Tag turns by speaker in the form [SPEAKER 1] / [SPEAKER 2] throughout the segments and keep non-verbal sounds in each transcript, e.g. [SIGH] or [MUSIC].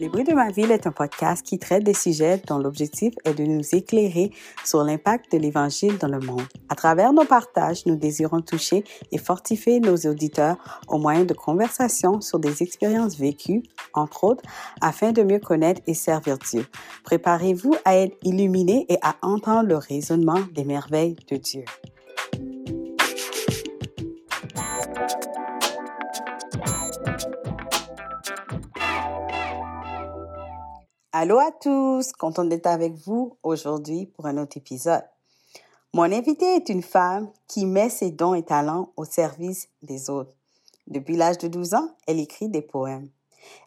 [SPEAKER 1] Les bruits de ma ville est un podcast qui traite des sujets dont l'objectif est de nous éclairer sur l'impact de l'Évangile dans le monde. À travers nos partages, nous désirons toucher et fortifier nos auditeurs au moyen de conversations sur des expériences vécues, entre autres, afin de mieux connaître et servir Dieu. Préparez-vous à être illuminés et à entendre le raisonnement des merveilles de Dieu. Allô à tous, contente d'être avec vous aujourd'hui pour un autre épisode. Mon invitée est une femme qui met ses dons et talents au service des autres. Depuis l'âge de 12 ans, elle écrit des poèmes.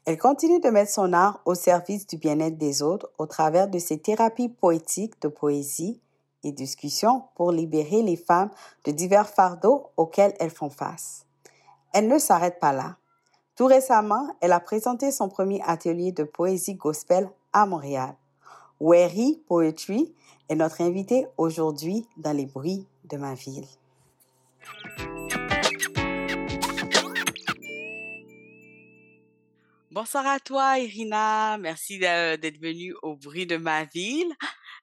[SPEAKER 1] Elle continue de mettre son art au service du bien-être des autres au travers de ses thérapies poétiques de poésie et discussions pour libérer les femmes de divers fardeaux auxquels elles font face. Elle ne s'arrête pas là. Tout récemment, elle a présenté son premier atelier de poésie gospel à Montréal. Wery Poetry est notre invité aujourd'hui dans les bruits de ma ville. Bonsoir à toi, Irina. Merci d'être venue au bruit de ma ville.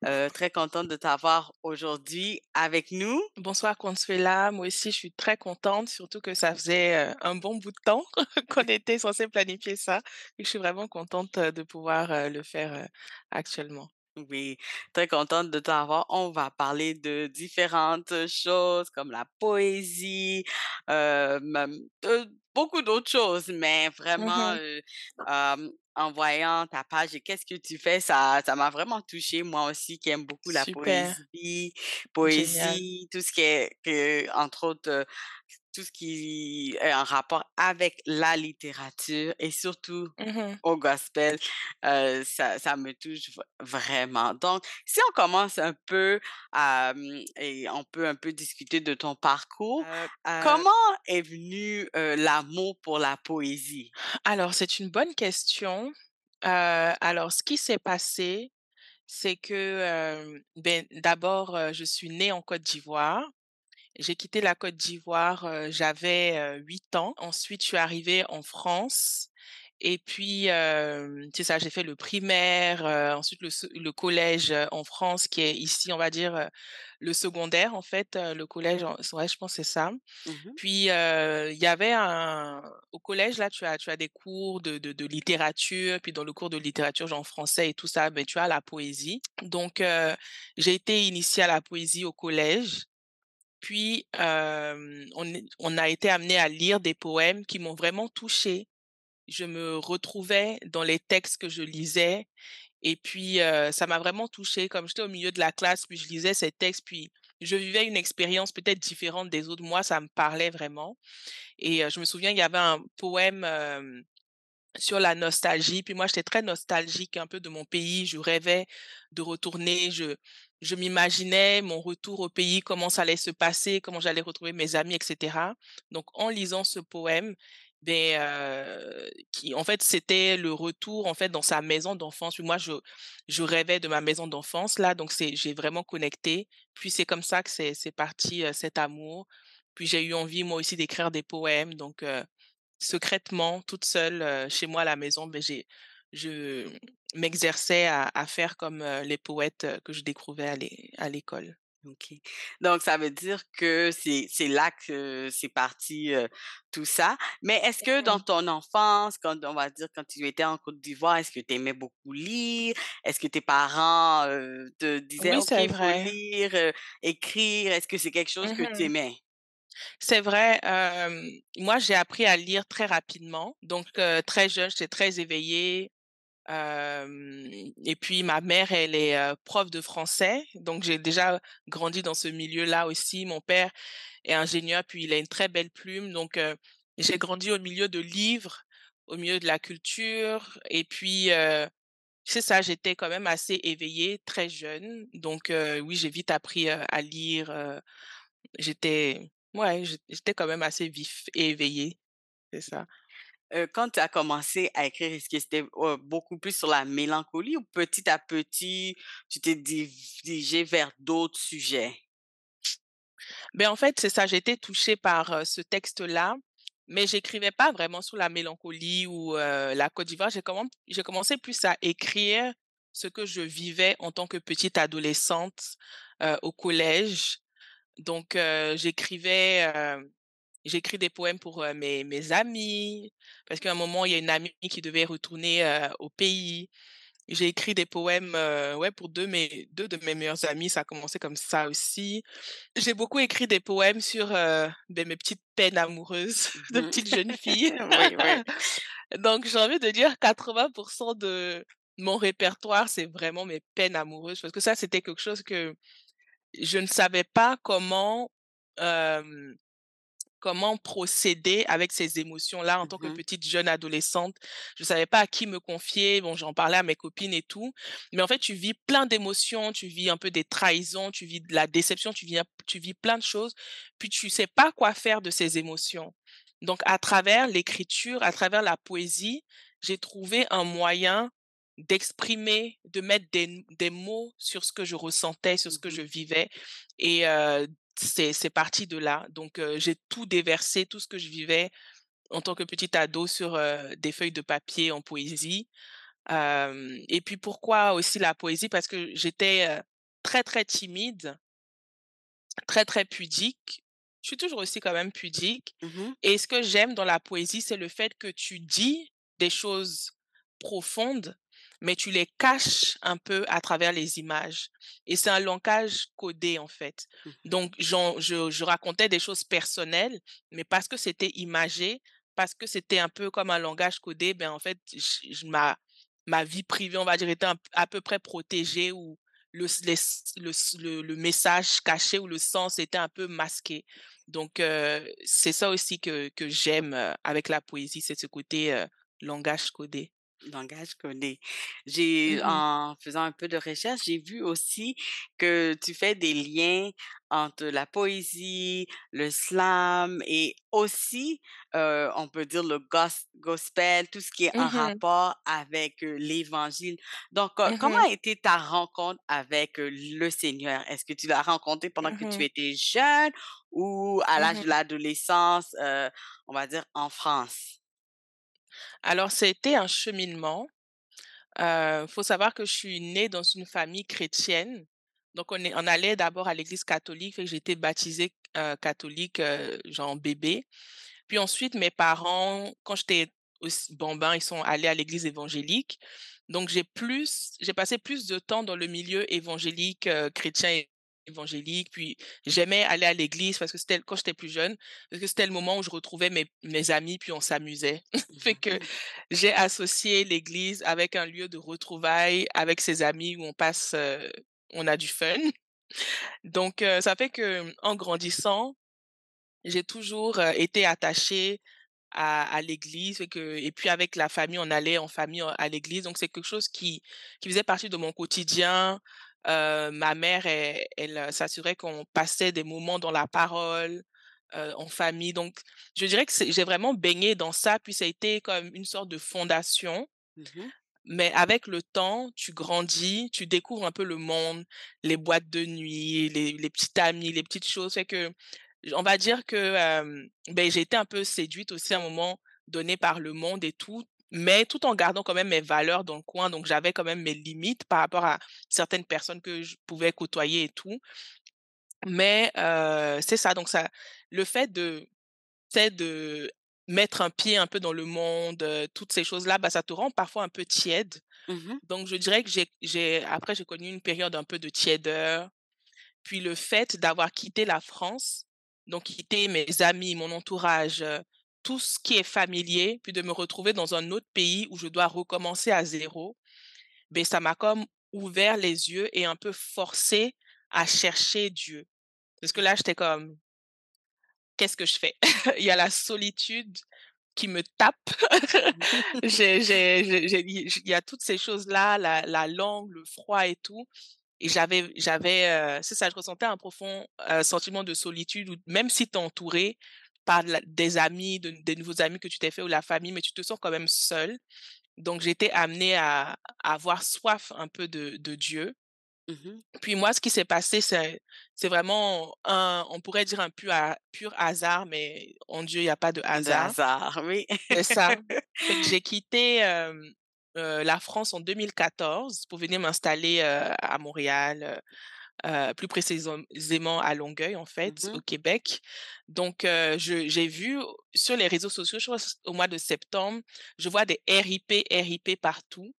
[SPEAKER 1] Euh, très contente de t'avoir aujourd'hui avec nous.
[SPEAKER 2] Bonsoir Consuela, moi aussi je suis très contente, surtout que ça faisait un bon bout de temps [LAUGHS] qu'on [LAUGHS] était censé planifier ça. Et je suis vraiment contente de pouvoir le faire actuellement.
[SPEAKER 1] Oui, très contente de t'avoir. On va parler de différentes choses comme la poésie, euh, beaucoup d'autres choses, mais vraiment, mmh en voyant ta page et qu'est-ce que tu fais, ça, ça m'a vraiment touchée. Moi aussi, qui aime beaucoup la poésie, poésie, tout ce qui est, que, entre autres, tout ce qui est en rapport avec la littérature et surtout
[SPEAKER 2] mmh
[SPEAKER 1] au gospel, ça, ça, me touche vraiment. Donc, si on commence un peu et on peut un peu discuter de ton parcours, comment est venu l'amour pour la poésie?
[SPEAKER 2] Alors, c'est une bonne question. alors, ce qui s'est passé, c'est que ben, d'abord, je suis née en Côte d'Ivoire. J'ai quitté la Côte d'Ivoire, j'avais 8 ans. Ensuite, je suis arrivée en France. Et puis, c'est ça, j'ai fait le primaire, ensuite le, collège en France, qui est ici, on va dire, le secondaire, en fait, le collège, ouais, je pense c'est ça.
[SPEAKER 1] Mmh
[SPEAKER 2] puis, il y avait un... Au collège, là, tu as, tu as des cours de, de, littérature, puis dans le cours de littérature, genre français et tout ça, ben, tu as la poésie. Donc, j'ai été initiée à la poésie au collège. Puis, on, a été amené à lire des poèmes qui m'ont vraiment touchée. Je me retrouvais dans les textes que je lisais. Et puis, ça m'a vraiment touchée. Comme j'étais au milieu de la classe, puis je lisais ces textes, puis je vivais une expérience peut-être différente des autres. Moi, ça me parlait vraiment. Et je me souviens, il y avait un poème sur la nostalgie. Puis moi, j'étais très nostalgique un peu de mon pays. Je rêvais de retourner. Je, je m'imaginais mon retour au pays, comment ça allait se passer, comment j'allais retrouver mes amis, etc. Donc, en lisant ce poème, ben, qui, en fait, c'était le retour, en fait, dans sa maison d'enfance. Moi, je, je rêvais de ma maison d'enfance, là. Donc, c'est, j'ai vraiment connecté. Puis, c'est comme ça que c'est, c'est parti, cet amour. Puis, j'ai eu envie, moi aussi, d'écrire des poèmes. Donc, secrètement, toute seule, chez moi à la maison, ben, j'ai, je m'exerçais à, à, faire comme les poètes que je découvrais à l'école.
[SPEAKER 1] OK. Donc, ça veut dire que c'est là que c'est parti tout ça. Mais est-ce que dans ton enfance, quand on va dire quand tu étais en Côte d'Ivoire, est-ce que tu aimais beaucoup lire? Est-ce que tes parents te disaient
[SPEAKER 2] oui,
[SPEAKER 1] OK, faut lire, écrire? Est-ce que c'est quelque chose que tu
[SPEAKER 2] mmh
[SPEAKER 1] aimais?
[SPEAKER 2] C'est vrai. moi, j'ai appris à lire très rapidement. Donc, très jeune, j'étais très éveillée et puis ma mère, elle est prof de français, donc j'ai déjà grandi dans ce milieu-là aussi. Mon père est ingénieur, puis il a une très belle plume, donc j'ai grandi au milieu de livres, au milieu de la culture, et puis c'est ça, j'étais quand même assez éveillée, très jeune, donc oui, j'ai vite appris à lire. j'étais, ouais, j'étais quand même assez vif et éveillée, c'est ça
[SPEAKER 1] quand tu as commencé à écrire, est-ce que c'était beaucoup plus sur la mélancolie ou petit à petit, tu t'es dirigé vers d'autres sujets?
[SPEAKER 2] Ben, en fait, c'est ça, j'ai été touchée par ce texte-là. mais j'écrivais pas vraiment sur la mélancolie ou la Côte d'Ivoire. J'ai commen j'ai commencé plus à écrire ce que je vivais en tant que petite adolescente, au collège. Donc j'écrivais, j'écris des poèmes pour, mes mes amis, parce qu'à un moment, il y a une amie qui devait retourner, au pays. J'ai écrit des poèmes, ouais, pour 2 mes 2 de mes meilleurs amis, ça a commencé comme ça aussi. J'ai beaucoup écrit des poèmes sur, beh, mes petites peines amoureuses [LAUGHS] de
[SPEAKER 1] Mmh
[SPEAKER 2] petite jeune fille. [LAUGHS]
[SPEAKER 1] Oui, oui. [LAUGHS]
[SPEAKER 2] Donc j'ai envie de dire 80% de mon répertoire, c'est vraiment mes peines amoureuses parce que ça, c'était quelque chose que je ne savais pas comment, hem comment procéder avec ces émotions-là en tant que
[SPEAKER 1] Mmh
[SPEAKER 2] petite jeune adolescente. Je savais pas à qui me confier. Bon, j'en parlais à mes copines et tout. Mais en fait, tu vis plein d'émotions, tu vis un peu des trahisons, tu vis de la déception, tu vis, tu vis plein de choses. Puis tu sais pas quoi faire de ces émotions. Donc, à travers l'écriture, à travers la poésie, j'ai trouvé un moyen d'exprimer, de mettre des, des mots sur ce que je ressentais, sur ce que
[SPEAKER 1] Mmh
[SPEAKER 2] je vivais. Et euh, c'est parti de là. Donc, j'ai tout déversé, tout ce que je vivais en tant que petite ado sur, des feuilles de papier en poésie. Et puis pourquoi aussi la poésie? Parce que j'étais, très, très timide, très, très pudique. Je suis toujours aussi quand même pudique
[SPEAKER 1] mh.
[SPEAKER 2] et ce que j'aime dans la poésie, c'est le fait que tu dis des choses profondes, mais tu les caches un peu à travers les images et c'est un langage codé, en fait.
[SPEAKER 1] Mmh
[SPEAKER 2] Donc je je racontais des choses personnelles, mais parce que c'était imagé, parce que c'était un peu comme un langage codé, ben, en fait, ma ma vie privée, on va dire, était un à peu près protégée ou le s les s le s le le message caché ou le sens était un peu masqué. Donc heu, c'est ça aussi que que j'aime, heu, avec la poésie, c'est ce côté, heu, langage codé.
[SPEAKER 1] Langage codé. J'ai
[SPEAKER 2] Mmh
[SPEAKER 1] en faisant un peu de recherche, j'ai vu aussi que tu fais des liens entre la poésie, le slam et aussi, heu, on peut dire le gos gospel, tout ce qui est en
[SPEAKER 2] Mmh
[SPEAKER 1] rapport avec, l'Évangile. Donc, comment
[SPEAKER 2] Mmh
[SPEAKER 1] a été ta rencontre avec, le Seigneur? Est-ce que tu l'as rencontré pendant que tu
[SPEAKER 2] Mmh
[SPEAKER 1] étais jeune ou à l'âge de l'adolescence, on va dire en France?
[SPEAKER 2] Alors c'était un cheminement. Heu, faut savoir que je suis née dans une famille chrétienne. Donc on est on allait d'abord à l'église catholique, j'ai été baptisée, heu, catholique, heu, genre bébé. Puis ensuite mes parents, quand j'étais bambin, ils sont allés à l'église évangélique. Donc j'ai plus j'ai passé plus de temps dans le milieu évangélique, chrétien évangélique. Puis j'aimais aller à l'église parce que c'était quand j'étais plus jeune, parce que c'était le moment où je retrouvais mes mes amis, puis on s'amusait. [LAUGHS] Fait que
[SPEAKER 1] Mmh
[SPEAKER 2] j'ai associé l'église avec un lieu de retrouvailles avec ses amis où on passe, heu, on a du fun. Donc heu, ça fait que en grandissant, j'ai toujours, heu, été attachée à à l'église et que et puis avec la famille, on allait en famille, à l'église. Donc c'est quelque chose qui qui faisait partie de mon quotidien. Heu, ma mère, elle elle, heu, s'assurait qu'on passait des moments dans la parole, heu, en famille. Donc je dirais que j'ai vraiment baigné dans ça, puis ça a été comme une sorte de fondation
[SPEAKER 1] mh.
[SPEAKER 2] mais avec le temps, tu grandis, tu découvres un peu le monde, les boîtes de nuit, les les petits amis, les petites choses. Fait que, on va dire que, beh, j'ai été un peu séduite aussi à un moment donné par le monde et tout, mais tout en gardant quand même mes valeurs dans le coin. Donc j'avais quand même mes limites par rapport à certaines personnes que je pouvais côtoyer et tout. Mais, c'est ça, donc ça le fait de de mettre un pied un peu dans le monde, toutes ces choses-là, bah, ça te rend parfois un peu tiède.
[SPEAKER 1] Mmh
[SPEAKER 2] Donc je dirais que j'ai j'ai après j'ai connu une période un peu de tiédeur, puis le fait d'avoir quitté la France, donc quitter mes amis, mon entourage, tout ce qui est familier, puis de me retrouver dans un autre pays où je dois recommencer à zéro, beh, ça m'a comme ouvert les yeux et un peu forcé à chercher Dieu. Parce que là, j'étais comme: «Qu'est-ce que je fais?» [LAUGHS] Il y a la solitude qui me tape. [LAUGHS] Il y a toutes ces choses-là, la la langue, le froid et tout et j'avais j'avais, heu, c'est ça, je ressentais un profond, heu, sentiment de solitude même si tu es entouré par la des amis, de des nouveaux amis que tu t'es fait ou la famille, mais tu te sens quand même seul. Donc j'étais amenée à à avoir soif un peu de de Dieu
[SPEAKER 1] Mmh mh.
[SPEAKER 2] Puis moi, ce qui s'est passé, c'est vraiment un on pourrait dire un pur ha pur hasard, mais en Dieu, il y a pas de
[SPEAKER 1] De
[SPEAKER 2] hasard.
[SPEAKER 1] oui.
[SPEAKER 2] C'est ça. [LAUGHS] J'ai quitté, hem, heu, la France en 2014 pour venir m'installer, heu, à Montréal, heu, plus précisément à Longueuil, en
[SPEAKER 1] Mmh
[SPEAKER 2] fait, au Québec. Donc je j'ai vu sur les réseaux sociaux, je crois au mois de septembre, je vois des RIP, RIP partout.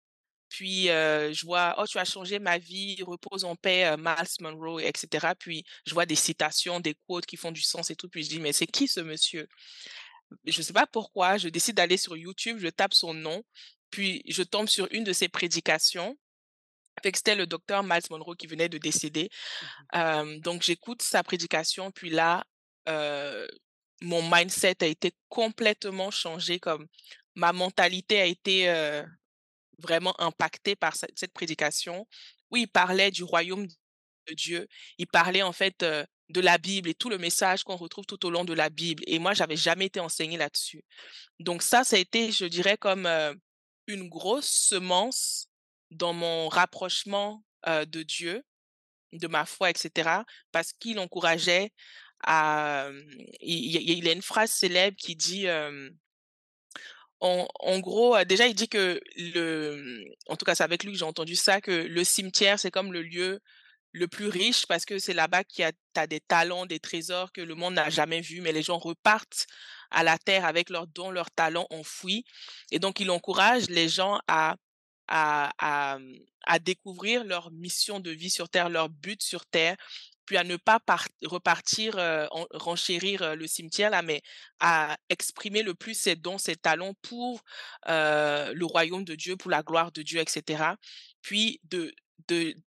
[SPEAKER 2] Puis, heu, je vois: «Oh, tu as changé ma vie, repose en paix, heu, Myles Munroe» et cetera. Puis je vois des citations, des quotes qui font du sens et tout, puis je dis: «Mais c'est qui ce monsieur?» je sais pas pourquoi, je décide d'aller sur YouTube, je tape son nom, puis je tombe sur une de ses prédications. C'était le docteur Myles Munroe qui venait de décéder.
[SPEAKER 1] Mmh
[SPEAKER 2] donc j'écoute sa prédication, puis là, mon mindset a été complètement changé, comme ma mentalité a été, vraiment impactée par cette cette prédication, où il parlait du royaume de Dieu. Il parlait en fait, de la Bible et tout le message qu'on retrouve tout au long de la Bible et moi, j'avais jamais été enseignée là-dessus. Donc ça, ça a été, je dirais, comme, une grosse semence dans mon rapprochement, de Dieu, de ma foi et cetera, parce qu'il encourageait à, il y a une phrase célèbre qui dit, en gros, déjà, il dit que le, en tout cas, c'est avec lui que j'ai entendu ça, que le cimetière, c'est comme le lieu le plus riche parce que c'est là-bas qu'il y a des talents, des trésors que le monde n'a jamais vus, mais les gens repartent à la terre avec leurs dons, leurs talents enfouis et donc il encourage les gens à mmh, à découvrir leur mission de vie sur terre, leur but sur terre, puis à ne pas part repartir, renchérir, le cimetière là, mais à exprimer le plus ses dons, ses talents pour, le royaume de Dieu, pour la gloire de Dieu et cetera. Puis de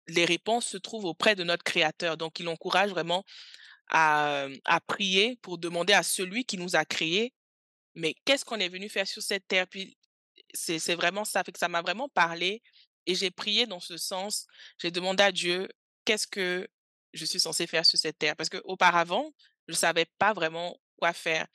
[SPEAKER 2] les réponses se trouvent auprès de notre créateur. Donc il encourage vraiment à, hem, à prier pour demander à celui qui nous a créés: «Mais qu'est-ce qu'on est venu faire sur cette terre?» C'est vraiment ça, fait que ça m'a vraiment parlé et j'ai prié dans ce sens. J'ai demandé à Dieu: «Qu'est-ce que je suis censée faire sur cette terre?» parce qu'auparavant, je savais pas vraiment quoi faire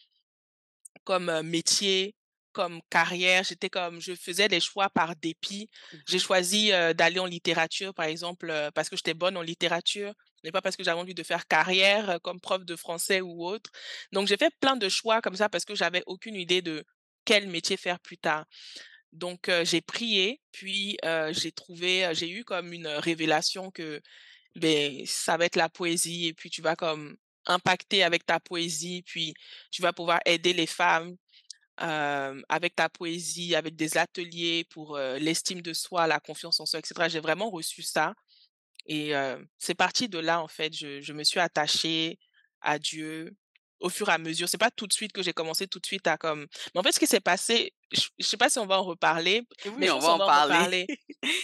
[SPEAKER 2] comme, métier, comme carrière. J'étais comme je faisais des choix par dépit.
[SPEAKER 1] Mmh
[SPEAKER 2] J'ai choisi, d'aller en littérature, par exemple, parce que j'étais bonne en littérature, mais pas parce que j'avais envie de faire carrière, comme prof de français ou autre. Donc j'ai fait plein de choix comme ça parce que j'avais aucune idée de quel métier faire plus tard. Donc j'ai prié, puis, j'ai trouvé, j'ai eu comme une, révélation que, beh, ça va être la poésie et puis tu vas comme impacter avec ta poésie, puis tu vas pouvoir aider les femmes, avec ta poésie, avec des ateliers pour, l'estime de soi, la confiance en soi et cetera. J'ai vraiment reçu ça et c'est parti de là, en fait, je je me suis attachée à Dieu au fur et à mesure. C'est pas tout de suite que j'ai commencé tout de suite à comme mais en fait, ce qui s'est passé, je je sais pas si on va en reparler, mais
[SPEAKER 1] Oui, [LAUGHS] on va en
[SPEAKER 2] va en
[SPEAKER 1] parler.
[SPEAKER 2] reparler.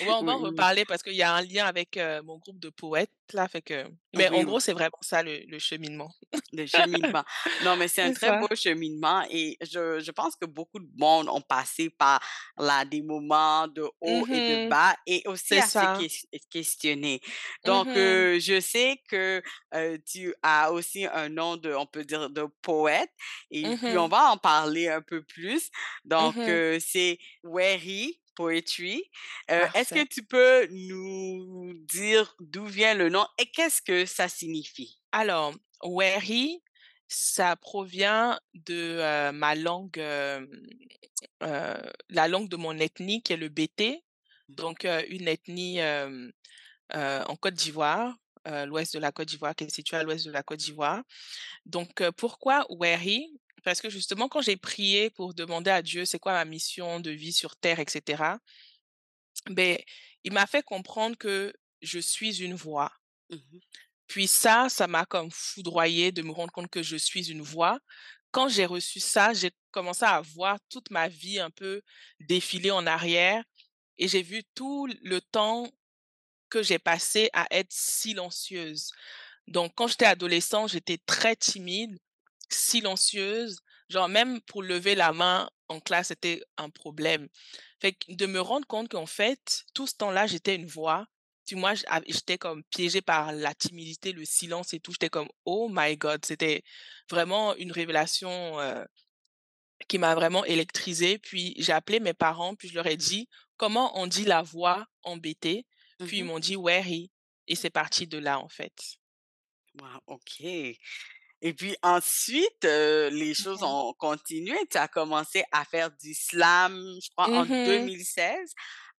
[SPEAKER 2] Ouais, on va en reparler parce qu'il y a un lien avec, heu, mon groupe de poètes là, fait que mais en gros, c'est vraiment ça le le cheminement.
[SPEAKER 1] Le cheminement. Non, mais [LAUGHS] c'est un très
[SPEAKER 2] ça.
[SPEAKER 1] beau cheminement et je je pense que beaucoup de monde ont passé par là des moments de haut
[SPEAKER 2] Mmh
[SPEAKER 1] et de bas et aussi à se
[SPEAKER 2] ça.
[SPEAKER 1] questionner.
[SPEAKER 2] Mmh
[SPEAKER 1] Donc heu, je sais que, heu, tu as aussi un nom de on peut dire de poète et
[SPEAKER 2] Mmh
[SPEAKER 1] puis on va en parler un peu plus.
[SPEAKER 2] Mmh
[SPEAKER 1] Donc heu, [LAUGHS] c'est Weri Poetry. Heu, est-ce que tu peux nous dire d'où vient le nom et qu'est-ce que ça signifie?
[SPEAKER 2] Alors, Weri, ça provient de, heu, ma langue, heu, la langue de mon ethnie qui est le Bété,
[SPEAKER 1] Mmh.
[SPEAKER 2] donc une ethnie, en Côte d'Ivoire, l'ouest de la Côte d'Ivoire, qui est située à l'ouest de la Côte d'Ivoire. Donc pourquoi Weri? Parce que justement quand j'ai prié pour demander à Dieu: «C'est quoi ma mission de vie sur terre?» et cetera beh, il m'a fait comprendre que je suis une voix.
[SPEAKER 1] Mmh mh.
[SPEAKER 2] Puis ça, ça m'a comme foudroyée de me rendre compte que je suis une voix. Quand j'ai reçu ça, j'ai commencé à voir toute ma vie un peu défiler en arrière et j'ai vu tout le temps que j'ai passé à être silencieuse. Donc quand j'étais adolescente, j'étais très timide, silencieuse, genre même pour lever la main en classe, c'était un problème. Fait que de me rendre compte qu'en fait, tout ce temps-là, j'étais une voix, puis moi j'étais comme piégée par la timidité, le silence et tout, j'étais comme: «Oh my God!» c'était vraiment une révélation, heu, qui m'a vraiment électrisée. Puis j'ai appelé mes parents, puis je leur ai dit: «Comment on dit la voix en Bété?»
[SPEAKER 1] Mmh
[SPEAKER 2] puis ils
[SPEAKER 1] mh.
[SPEAKER 2] m'ont dit: «Weri». et c'est parti de là, en fait.
[SPEAKER 1] Wow, OK. Et puis ensuite, heu, les
[SPEAKER 2] Mmh
[SPEAKER 1] choses
[SPEAKER 2] mh.
[SPEAKER 1] ont continué. Tu as commencé à faire du slam, je crois en
[SPEAKER 2] Mmh
[SPEAKER 1] 2016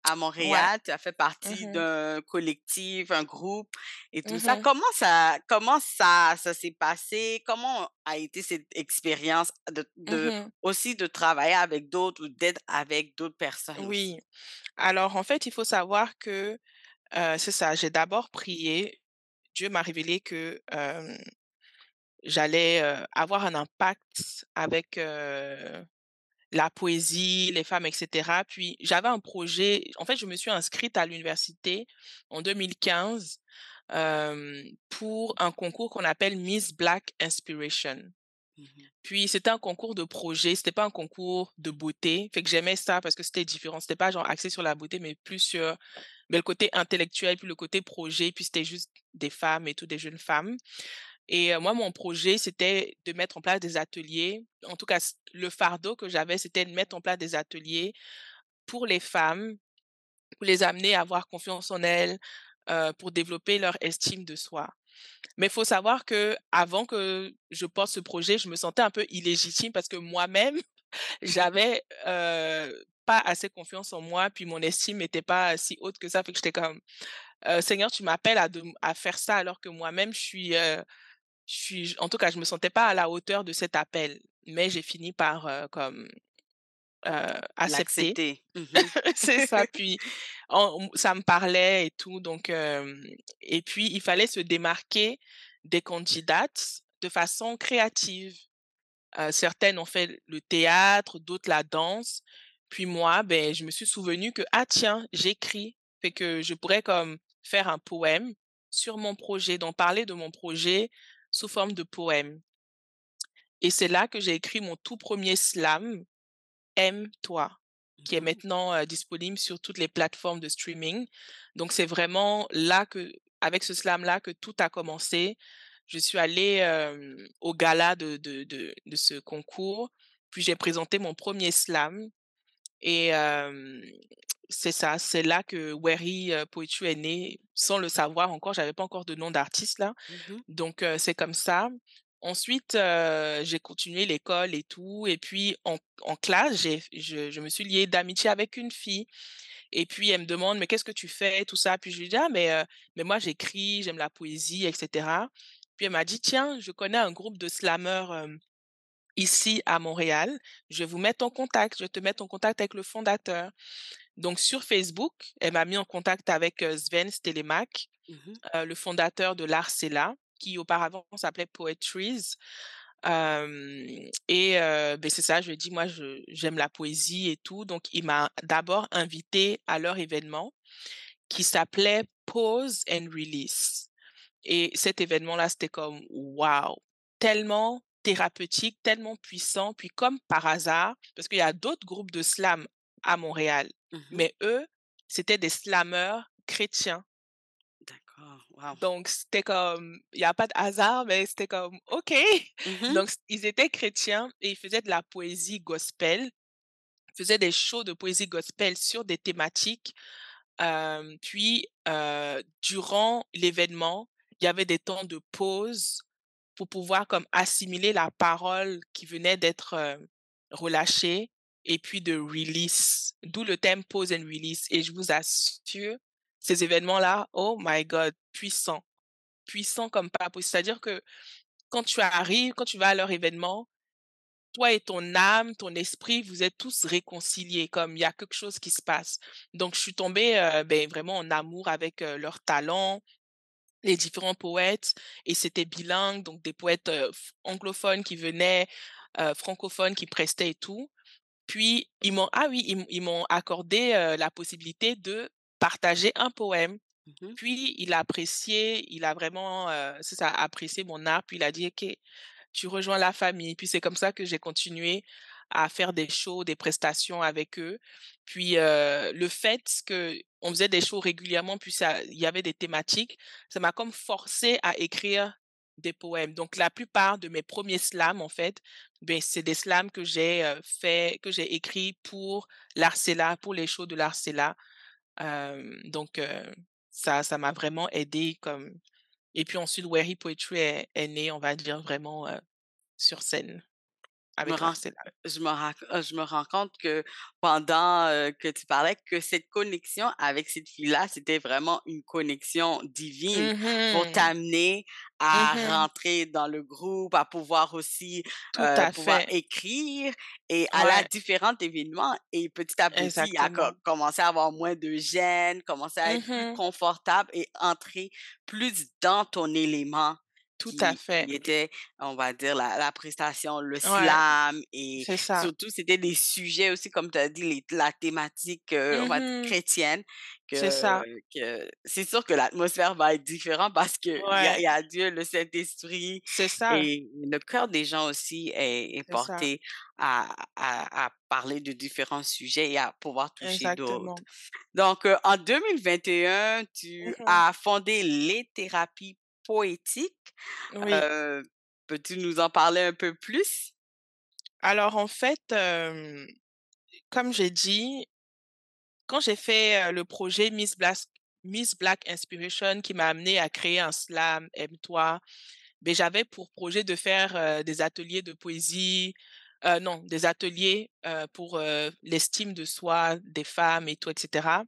[SPEAKER 1] à
[SPEAKER 2] Ouais.
[SPEAKER 1] Montréal. Tu as fait partie
[SPEAKER 2] Mmh
[SPEAKER 1] d'un collectif, un groupe et tout ça.
[SPEAKER 2] Mmh
[SPEAKER 1] Comment ça comment ça ça s'est passé? Comment a été cette expérience de de
[SPEAKER 2] Mmh
[SPEAKER 1] aussi de travailler avec d'autres ou d'être avec d'autres personnes?
[SPEAKER 2] Oui. Alors, en fait, il faut savoir que, heu, c'est ça, j'ai d'abord prié. Dieu m'a révélé que, j'allais, avoir un impact avec, la poésie, les femmes et cetera. Puis j'avais un projet en fait, je me suis inscrite à l'université en 2015, hem, pour un concours qu'on appelle Miss Black Inspiration.
[SPEAKER 1] Mmh
[SPEAKER 2] Puis c'était un concours de projet, c'était pas un concours de beauté. Fait que j'aimais ça parce que c'était différent. C'était pas genre axé sur la beauté, mais plus sur, beh, le côté intellectuel, puis le côté projet, puis c'était juste des femmes et tout, des jeunes femmes. Et moi, mon projet, c'était de mettre en place des ateliers. En tout cas, le fardeau que j'avais, c'était de mettre en place des ateliers pour les femmes, pour les amener à avoir confiance en elles, pour développer leur estime de soi. Mais il faut savoir que avant que je porte ce projet, je me sentais un peu illégitime parce que moi-même, [LAUGHS] j'avais, heu, pas assez confiance en moi, puis mon estime n'était pas si haute que ça. Fait que j'étais comme: «Heu, Seigneur, tu m'appelles à faire ça alors que moi-même je suis, je suis» en tout cas, je me sentais pas à la hauteur de cet appel. Mais j'ai fini par, heu, comme, heu, accepter.
[SPEAKER 1] Mmh [LAUGHS]
[SPEAKER 2] C'est ça, puis en ça me parlait et tout donc et puis il fallait se démarquer des candidates de façon créative. Heu, certaines ont fait le théâtre, d'autres la danse. Puis moi, ben, je me suis souvenue que: «Ah tiens, j'écris». Fait que je pourrais comme faire un poème sur mon projet, donc parler de mon projet sous forme de poème et c'est là que j'ai écrit mon tout premier slam, «Aime-toi», qui est
[SPEAKER 1] Mmh
[SPEAKER 2] maintenant, disponible sur toutes les plateformes de streaming. Donc c'est vraiment là que avec ce slam-là que tout a commencé. Je suis allée, au gala de de de de ce concours, puis j'ai présenté mon premier slam et c'est ça, c'est là que Wery, heu, Poetry est né, sans le savoir encore, j'avais pas encore de nom d'artiste là.
[SPEAKER 1] mh.
[SPEAKER 2] Donc heu, c'est comme ça. Ensuite, heu, j'ai continué l'école et tout et puis en en classe, je je me suis liée d'amitié avec une fille et puis elle me demande: «Mais qu'est-ce que tu fais?» tout ça? Puis je lui dis: «Ah mais heu, mais moi j'écris, j'aime la poésie et cetera». Puis elle m'a dit: «Tiens, je connais un groupe de slameurs, hem, ici à Montréal, je vais vous mettre en contact, je vais te mettre en contact avec le fondateur». Donc sur Facebook, elle m'a mis en contact avec, Sven Stelemak,
[SPEAKER 1] Mmh
[SPEAKER 2] le fondateur de l'Arcella, qui auparavant s'appelait Poetries. Et beh, c'est ça, je lui ai dit: «Moi, j'aime la poésie et tout», donc il m'a d'abord invité à leur événement qui s'appelait Pause and Release et cet événement-là, c'était comme waouh! Tellement thérapeutique, tellement puissant, puis comme par hasard, parce qu'il y a d'autres groupes de slam à Montréal,
[SPEAKER 1] Mmh
[SPEAKER 2] mais eux, c'était des slameurs chrétiens.
[SPEAKER 1] D'accord, waouh.
[SPEAKER 2] Donc c'était comme il y a pas de hasard, mais c'était comme OK.
[SPEAKER 1] Mmh [LAUGHS]
[SPEAKER 2] Donc ils étaient chrétiens et ils faisaient de la poésie gospel. Ils faisaient des shows de poésie gospel sur des thématiques. Hem, puis, heu, durant l'événement, il y avait des temps de pause pour pouvoir comme assimiler la parole qui venait d'être, heu, relâchée et puis de release, d'où le thème pause and release et je vous assure, ces événements-là, oh my God, puissants, puissants comme pas. C'est-à-dire que quand tu arrives, quand tu vas à leur événement, toi et ton âme, ton esprit, vous êtes tous réconciliés, comme il y a quelque chose qui se passe. Donc je suis tombée, heu, beh, vraiment en amour avec, heu, leur talent, les différents poètes et c'était bilingue, donc des poètes, heu, f anglophones qui venaient, heu, francophones qui prestaient et tout. Puis ils m'ont ah oui, ils m ils m'ont accordé, la possibilité de partager un poème.
[SPEAKER 1] Mmh
[SPEAKER 2] Puis il a apprécié, il a vraiment, heu, c'est ça, apprécié mon art, puis il a dit: «OK, tu rejoins la famille». Puis c'est comme ça que j'ai continué à faire des shows, des prestations avec eux. Puis, le fait qu'on faisait des shows régulièrement, puis ça il y avait des thématiques, ça m'a comme forcé à écrire des poèmes. Donc la plupart de mes premiers slams, en fait, beh, c'est des slams que j'ai, heu, fait que j'ai écrits pour l'Arcella, pour les shows de l'Arcella. Donc ça ça m'a vraiment aidé comme et puis ensuite Wary Poetry est est né, on va dire vraiment, sur scène
[SPEAKER 1] Je me
[SPEAKER 2] avec
[SPEAKER 1] rends
[SPEAKER 2] l'Arsenal.
[SPEAKER 1] je me je rends compte que pendant, que tu parlais, que cette connexion avec cette fille-là, c'était vraiment une connexion divine
[SPEAKER 2] Mmh
[SPEAKER 1] pour
[SPEAKER 2] mh.
[SPEAKER 1] t'amener
[SPEAKER 2] Mmh
[SPEAKER 1] à rentrer dans le groupe, à pouvoir aussi,
[SPEAKER 2] Tout à
[SPEAKER 1] pouvoir
[SPEAKER 2] fait.
[SPEAKER 1] écrire et aller à
[SPEAKER 2] Ouais.
[SPEAKER 1] différents événements et petit à petit, co
[SPEAKER 2] Exactement.
[SPEAKER 1] commencé à avoir moins de gêne, commencer à
[SPEAKER 2] Mmh
[SPEAKER 1] être plus
[SPEAKER 2] mh.
[SPEAKER 1] confortable et entrer plus dans ton élément
[SPEAKER 2] Tout à
[SPEAKER 1] qui
[SPEAKER 2] fait.
[SPEAKER 1] qui était, on va dire, la la prestation, le
[SPEAKER 2] Ouais,
[SPEAKER 1] slam et
[SPEAKER 2] c'est ça.
[SPEAKER 1] surtout, c'était des sujets aussi, comme tu as dit, les la thématique, on
[SPEAKER 2] Mmh
[SPEAKER 1] va dire
[SPEAKER 2] mh.
[SPEAKER 1] chrétienne,
[SPEAKER 2] C'est ça.
[SPEAKER 1] c'est sûr que l'atmosphère va être différent parce qu'il y a il
[SPEAKER 2] Ouais.
[SPEAKER 1] y a Dieu, le Saint-Esprit
[SPEAKER 2] C'est ça.
[SPEAKER 1] et le cœur des gens aussi est porté à à à parler de différents sujets et à pouvoir toucher d'autres. Donc, heu, en 2021, tu
[SPEAKER 2] Mmh mh.
[SPEAKER 1] as fondé Les Thérapies
[SPEAKER 2] Oui.
[SPEAKER 1] Heu, peux-tu nous en parler un peu plus?
[SPEAKER 2] Alors en fait, comme j'ai dit quand j'ai fait, le projet Miss Black Miss Black Inspiration qui m'a amené à créer un slam «Aime-toi», beh, j'avais pour projet de faire, des ateliers de poésie, non, des ateliers, pour, l'estime de soi des femmes et tout et cetera.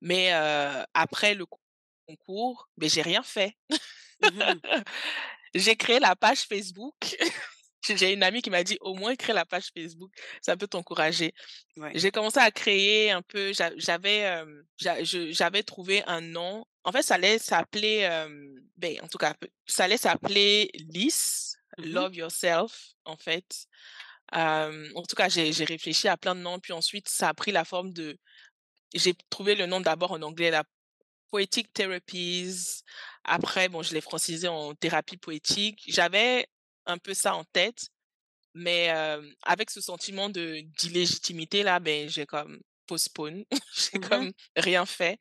[SPEAKER 2] Mais, après le concours, beh, j'ai rien fait.
[SPEAKER 1] Mmh mh.
[SPEAKER 2] J'ai créé la page Facebook. [LAUGHS] J'ai une amie qui m'a dit: «Au moins crée la page Facebook, ça peut t'encourager».
[SPEAKER 1] Ouais.
[SPEAKER 2] J'ai commencé à créer un peu, j'a j'avais, je j'avais trouvé un nom. En fait, ça allait s'appeler, hem, beh, en tout cas, ça allait s'appeler LYSS,
[SPEAKER 1] Mmh mh.
[SPEAKER 2] Love Yourself, en fait. Hem, en tout cas, j'ai j'ai réfléchi à plein de noms, puis ensuite ça a pris la forme de j'ai trouvé le nom d'abord en anglais, la Poetic Therapies. Après, bon, je l'ai francisé en thérapie poétique. J'avais un peu ça en tête, mais, hem, avec ce sentiment de d'illégitimité là, beh, j'ai comme postpone, [LAUGHS] j'ai
[SPEAKER 1] Mmh mh.
[SPEAKER 2] comme rien fait.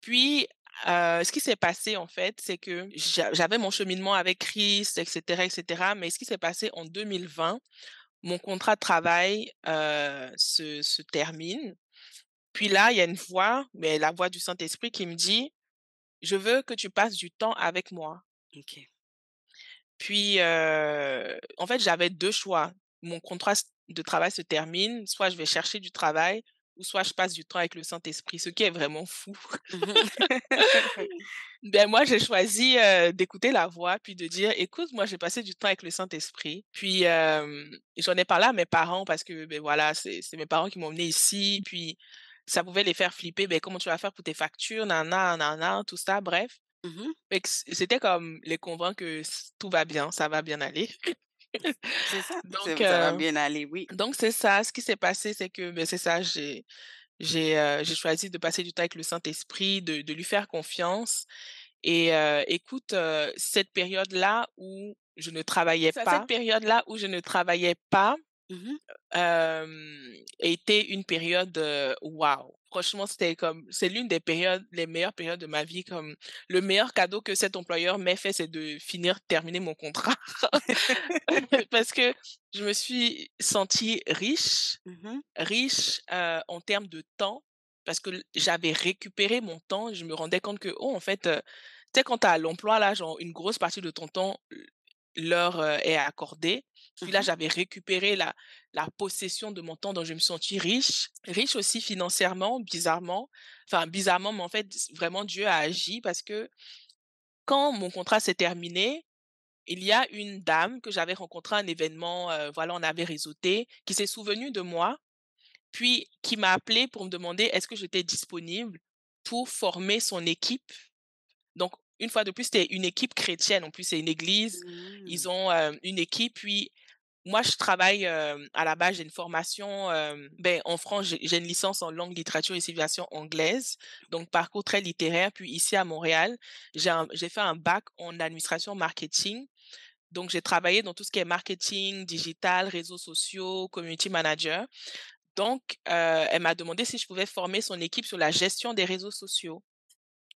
[SPEAKER 2] Puis, heu, ce qui s'est passé en fait, c'est que j'a j'avais mon cheminement avec Christ et cetera et cetera, mais ce qui s'est passé en 2020, mon contrat de travail, heu, se se termine. Puis là, il y a une voix, mais la voix du Saint-Esprit qui me dit: «Je veux que tu passes du temps avec moi». Puis, en fait, j'avais 2 choix. Mon contrat de travail se termine, soit je vais chercher du travail ou soit je passe du temps avec le Saint-Esprit, ce qui est vraiment fou. [LAUGHS] Ben, moi, j'ai choisi, d'écouter la voix, puis de dire: «Écoute, moi, j'ai passé du temps avec le Saint-Esprit». Puis, j'en ai parlé à mes parents parce que, beh, voilà, c'est mes parents qui m'ont emmenée ici, puis ça pouvait les faire flipper: «Beh, comment tu vas faire pour tes factures? Nin-nin, nin-nin», tout ça, bref.
[SPEAKER 1] Mmh
[SPEAKER 2] c'était comme les convaincre que tout va bien, ça va bien aller. [LAUGHS]
[SPEAKER 1] C'est ça, [LAUGHS]
[SPEAKER 2] Donc,
[SPEAKER 1] c'est ça va
[SPEAKER 2] heu,
[SPEAKER 1] bien aller, oui.
[SPEAKER 2] donc c'est ça, ce qui s'est passé, c'est que, beh, c'est ça, j'ai j'ai, j'ai choisi de passer du temps avec le Saint-Esprit, de de lui faire confiance et heu, écoute, heu, cette période-là où je ne travaillais pas
[SPEAKER 1] cette
[SPEAKER 2] période-là où je ne travaillais pas,
[SPEAKER 1] Mmh
[SPEAKER 2] hem, était une période, heu, waouh! Franchement, c'était comme c'est l'une des périodes les meilleures périodes de ma vie, comme le meilleur cadeau que cet employeur m'ait fait, c'est de finir terminer mon contrat. [LAUGHS] [LAUGHS] Parce que je me suis sentie riche,
[SPEAKER 1] Mmh mh.
[SPEAKER 2] riche, en termes de temps, parce que j'avais récupéré mon temps. Je me rendais compte que, oh, en fait, tu sais, quand tu à l'emploi là, genre une grosse partie de ton temps, l leur, heu, est accordée. Puis
[SPEAKER 1] Mmh
[SPEAKER 2] là,
[SPEAKER 1] mh.
[SPEAKER 2] j'avais récupéré la la possession de mon temps, donc je me suis sentie riche. Riche aussi financièrement, bizarrement. Enfin, bizarrement, mais en fait, vraiment Dieu a agi parce que quand mon contrat s'est terminé, il y a une dame que j'avais rencontrée à un événement, voilà, on avait réseauté, qui s'est souvenue de moi, puis qui m'a appelée pour me demander est-ce que j'étais disponible pour former son équipe. Une fois de plus, c'était une équipe chrétienne. En plus, c'est une église,
[SPEAKER 1] Mmh.
[SPEAKER 2] ils ont, heu, une équipe, puis moi, je travaille, hem, à la base, j'ai une formation, hem, beh, en France, j'ai une licence en langue, littérature et civilisation anglaise, donc parcours très littéraire. Puis ici à Montréal, j'ai fait un bac en administration marketing, donc j'ai travaillé dans tout ce qui est marketing, digital, réseaux sociaux, community manager. Donc, elle m'a demandé si je pouvais former son équipe sur la gestion des réseaux sociaux.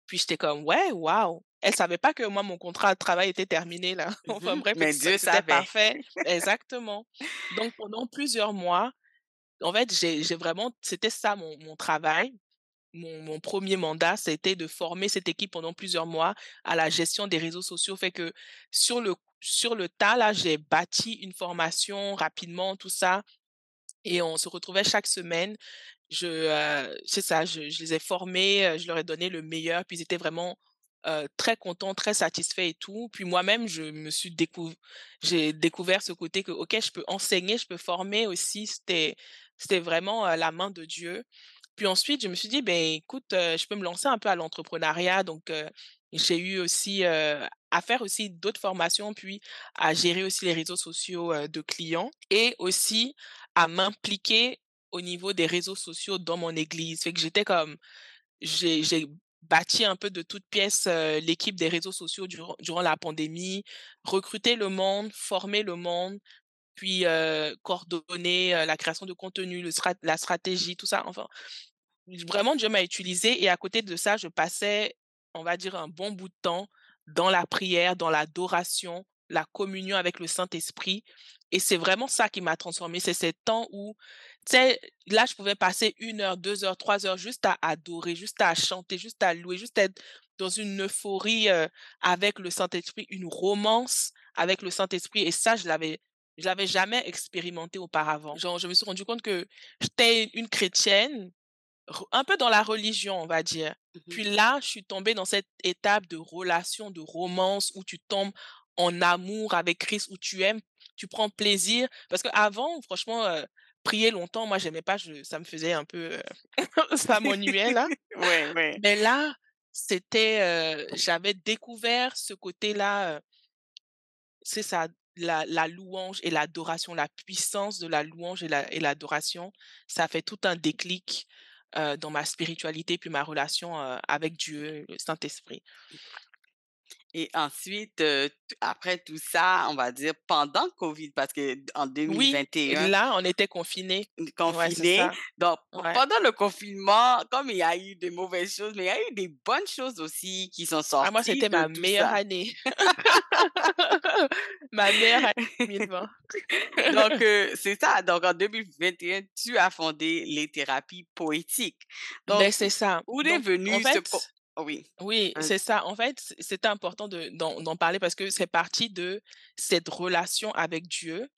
[SPEAKER 2] Puis j'étais comme: «Ouais, waouh!» Elle savait pas que moi, mon contrat de travail était terminé là. [LAUGHS]
[SPEAKER 1] Mmh
[SPEAKER 2] Enfin bref,
[SPEAKER 1] Mais Dieu savait.
[SPEAKER 2] parfait. [LAUGHS] Exactement. Donc pendant plusieurs mois, en fait, j'ai j'ai vraiment c'était ça mon mon travail. mon, mon premier mandat, c'était de former cette équipe pendant plusieurs mois à la gestion des réseaux sociaux. Fait que sur le, sur le tas, là, j'ai bâti une formation rapidement, tout ça. Et on se retrouvait chaque semaine. Je, euh, c'est ça, je, je les ai formés, euh, je leur ai donné le meilleur, puis ils étaient vraiment très contents, très satisfaits et tout. Puis moi-même, je me suis découvert, j'ai découvert ce côté que, ok, je peux enseigner, je peux former aussi. C'était, c'était vraiment la main de Dieu. Puis ensuite, je me suis dit, ben écoute, je peux me lancer un peu à l'entrepreneuriat. Donc, j'ai eu aussi à faire aussi d'autres formations, puis à gérer aussi les réseaux sociaux de clients et aussi à m'impliquer au niveau des réseaux sociaux dans mon église. Fait que j'étais comme, j'ai bâti un peu de toutes pièces l'équipe des réseaux sociaux durant, la pandémie, recruter le monde, former le monde, puis coordonner la création de contenu, le strat- la stratégie, tout ça. Enfin, Vraiment, Dieu m'a utilisé et à côté de ça, je passais, on va dire, un bon bout de temps dans la prière, dans l'adoration, la communion avec le Saint-Esprit. Et c'est vraiment ça qui m'a transformée. C'est ces temps où, tu sais, là, je pouvais passer une heure, deux heures, trois heures juste à adorer, juste à chanter, juste à louer, juste être dans une euphorie euh, avec le Saint-Esprit, une romance avec le Saint-Esprit. Et ça, je l'avais, je l'avais jamais expérimenté auparavant. Genre, je me suis rendu compte que j'étais une chrétienne, un peu dans la religion, on va dire.
[SPEAKER 1] Mhm.
[SPEAKER 2] Puis là, je suis tombée dans cette étape de relation, de romance, où tu tombes en amour avec Christ, où tu aimes, tu prends plaisir. Parce qu'avant, franchement, euh, prier longtemps, moi, j'aimais pas, je, ça me faisait un peu, euh, [LAUGHS] ça m'ennuyait là. [LAUGHS]
[SPEAKER 1] Ouais, ouais.
[SPEAKER 2] Mais là, c'était, euh, j'avais découvert ce côté-là, c'est ça, la, la louange et l'adoration, la puissance de la louange et la- et l'adoration, ça fait tout un déclic euh, dans ma spiritualité puis ma relation euh, avec Dieu, le Saint-Esprit.
[SPEAKER 1] Et ensuite, euh, après tout ça, on va dire pendant Covid, parce que en
[SPEAKER 2] Oui,
[SPEAKER 1] 2021,
[SPEAKER 2] là, on était confinés. Ouais, c'est
[SPEAKER 1] confiné.
[SPEAKER 2] ça.
[SPEAKER 1] Donc,
[SPEAKER 2] Ouais.
[SPEAKER 1] pendant le confinement, comme il y a eu des mauvaises choses, mais il y a eu des bonnes choses aussi qui sont
[SPEAKER 2] Ah, moi,
[SPEAKER 1] sorties
[SPEAKER 2] c'était
[SPEAKER 1] de
[SPEAKER 2] ma meilleure
[SPEAKER 1] ça.
[SPEAKER 2] année. [LAUGHS] ma meilleure année 2020.
[SPEAKER 1] Donc, [LAUGHS] euh, c'est ça. Donc, en 2021, tu as fondé les thérapies poétiques. Donc,
[SPEAKER 2] Ben, c'est ça.
[SPEAKER 1] où est
[SPEAKER 2] Donc, en
[SPEAKER 1] venu ce...
[SPEAKER 2] fait,
[SPEAKER 1] Oh oui.
[SPEAKER 2] Oui,
[SPEAKER 1] Vas-y.
[SPEAKER 2] c'est ça. En fait, c'était important de, d'en, parler parce que c'est parti de cette relation avec Dieu.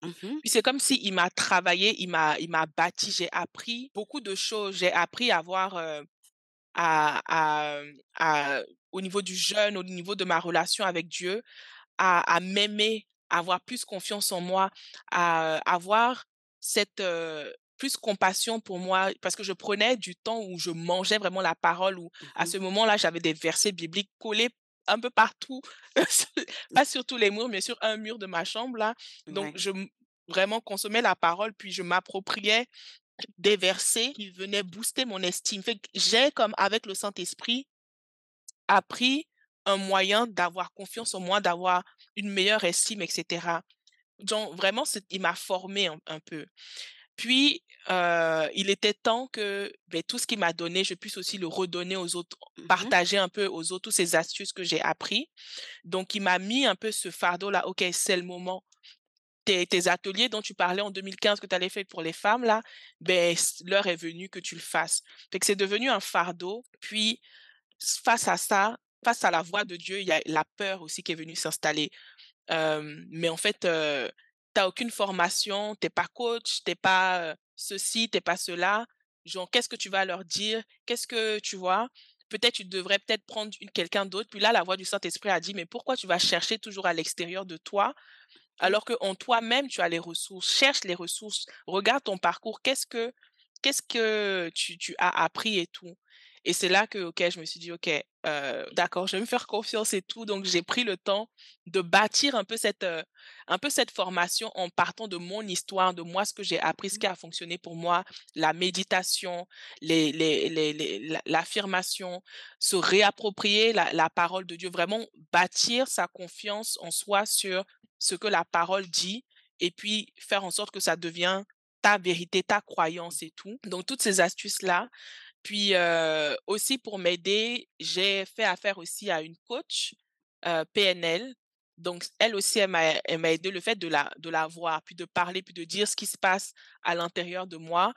[SPEAKER 2] Puis c'est comme si il m'a travaillé, il m'a, il m'a bâti. J'ai appris beaucoup de choses. J'ai appris à voir, euh, à, à, à- au niveau du jeûne, au niveau de ma relation avec Dieu, à, à m'aimer, à avoir plus confiance en moi, à avoir cette euh, plus compassion pour moi, parce que je prenais du temps où je mangeais vraiment la parole, où à
[SPEAKER 1] mhm,
[SPEAKER 2] ce moment-là, j'avais des versets bibliques collés un peu partout, [LAUGHS] pas sur tous les murs, mais sur un mur de ma chambre, là. Donc,
[SPEAKER 1] ouais.
[SPEAKER 2] je vraiment consommais la parole, puis je m'appropriais des versets qui venaient booster mon estime. J'ai, comme avec le Saint-Esprit, appris un moyen d'avoir confiance en moi, d'avoir une meilleure estime, etc. Donc, vraiment, c'est- il m'a formé un, un peu. Puis, euh, il était temps que ben, tout ce qu'il m'a donné, je puisse aussi le redonner aux autres,
[SPEAKER 1] Mhm,
[SPEAKER 2] partager un peu aux autres toutes ces astuces que j'ai appris. Donc, il m'a mis un peu ce fardeau-là. OK, c'est le moment. Tes, tes ateliers dont tu parlais en 2015 que tu allais faire pour les femmes, là, ben, l'heure est venue que tu le fasses. Fait que c'est devenu un fardeau. Puis, face à ça, face à la voix de Dieu, il y a la peur aussi qui est venue s'installer. Mais en fait, tu aucune formation, t'es pas coach, t'es pas, ceci, t'es pas cela. Genre, qu'est-ce que tu vas leur dire? Qu'est-ce que tu vois? Peut-être tu devrais peut-être prendre quelqu'un d'autre. Puis là, la voix du Saint-Esprit a dit: «Mais pourquoi tu vas chercher toujours à l'extérieur de toi, alors qu'en toi-même, tu as les ressources? Cherche les ressources, regarde ton parcours, qu'est-ce que qu'est-ce que tu tu as appris et tout?» Et c'est là que, OK, je me suis dit: «OK, d'accord, je vais me faire confiance et tout». Donc j'ai pris le temps de bâtir un peu cette, un peu cette formation en partant de mon histoire, de moi, ce que j'ai appris, ce
[SPEAKER 1] mhm.
[SPEAKER 2] qui a fonctionné pour moi, la méditation, les les les les l'affirmation, se réapproprier la la parole de Dieu, vraiment bâtir sa confiance en soi sur ce que la parole dit et puis faire en sorte que ça devient ta vérité, ta croyance et tout. Donc toutes ces astuces-là. Puis, aussi pour m'aider, j'ai fait affaire aussi à une coach, PNL. Donc elle aussi, elle m'a aidée, le fait de la de la voir, puis de parler, puis de dire ce qui se passe à l'intérieur de moi.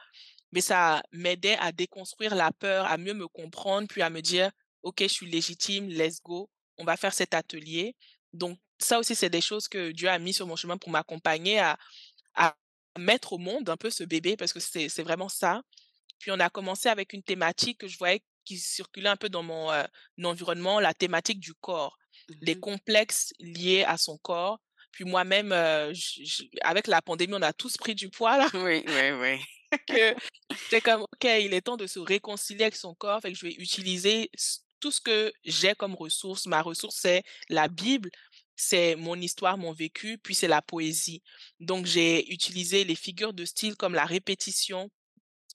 [SPEAKER 2] mais ça m'aidait à déconstruire la peur, à mieux me comprendre, puis à me dire: «OK, je suis légitime, let's go, on va faire cet atelier». Donc ça aussi, c'est des choses que Dieu a mis sur mon chemin pour m'accompagner à à mettre au monde un peu ce bébé parce que c'est c'est vraiment ça. Puis on a commencé avec une thématique que je voyais qui circulait un peu dans mon, heu, environnement, la thématique du corps, les
[SPEAKER 1] Mmh
[SPEAKER 2] complexes liés à son corps. Puis moi-même, j avec la pandémie, on a tous pris du poids là,
[SPEAKER 1] Oui, oui, oui. [LAUGHS]
[SPEAKER 2] que j'étais comme: «OK, il est temps de se réconcilier avec son corps, fait que je vais utiliser tout ce que j'ai comme ressource». Ma ressource, c'est la Bible, c'est mon histoire, mon vécu, puis c'est la poésie. Donc j'ai utilisé les figures de style comme la répétition,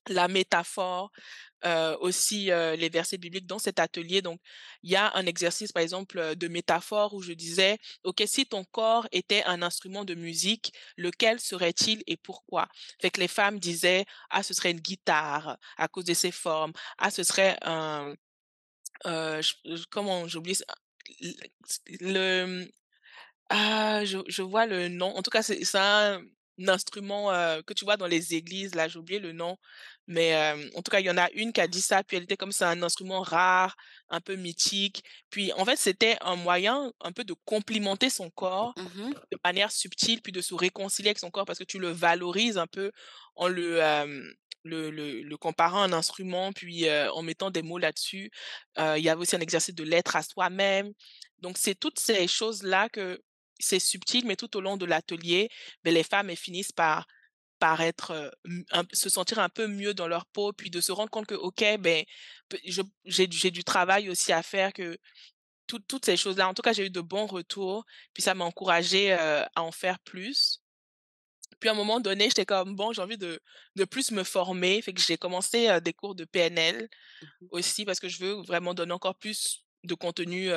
[SPEAKER 2] la métaphore, aussi, les versets bibliques dans cet atelier. Donc, il y a un exercice, par exemple, de métaphore où je disais: «OK, si ton corps était un instrument de musique, lequel serait-il et pourquoi?» fait que les femmes disaient: «Ah, ce serait une guitare à cause de ses formes. Ah, ce serait un» comment? L le ah, je je vois le nom. En tout cas, c'est un instrument, heu, que tu vois dans les églises, là, j'ai oublié le nom, mais hem, en tout cas, il y en a une qui a dit ça, puis elle était comme c'est un instrument rare, un peu mythique. Puis, en fait, c'était un moyen un peu de complimenter son corps
[SPEAKER 1] Mmh
[SPEAKER 2] de manière subtile, puis de se réconcilier avec son corps parce que tu le valorises un peu en le, le le le comparant à un instrument, puis, heu, en mettant des mots là-dessus. Il y avait aussi un exercice de l'être à soi-même. Donc c'est toutes ces choses-là que c'est subtil, mais tout au long de l'atelier, beh, les femmes, elles finissent par par être, un se sentir un peu mieux dans leur peau, puis de se rendre compte que OK, ben, j'ai du travail aussi à faire, que toutes toutes ces choses-là en tout cas, j'ai eu de bons retours, puis ça m'a encouragée, heu, à en faire plus. Puis à un moment donné, j'étais comme: «Bon, j'ai envie de de plus me former», fait que j'ai commencé, heu, des cours de PNL
[SPEAKER 1] mh.
[SPEAKER 2] aussi parce que je veux vraiment donner encore plus de contenu,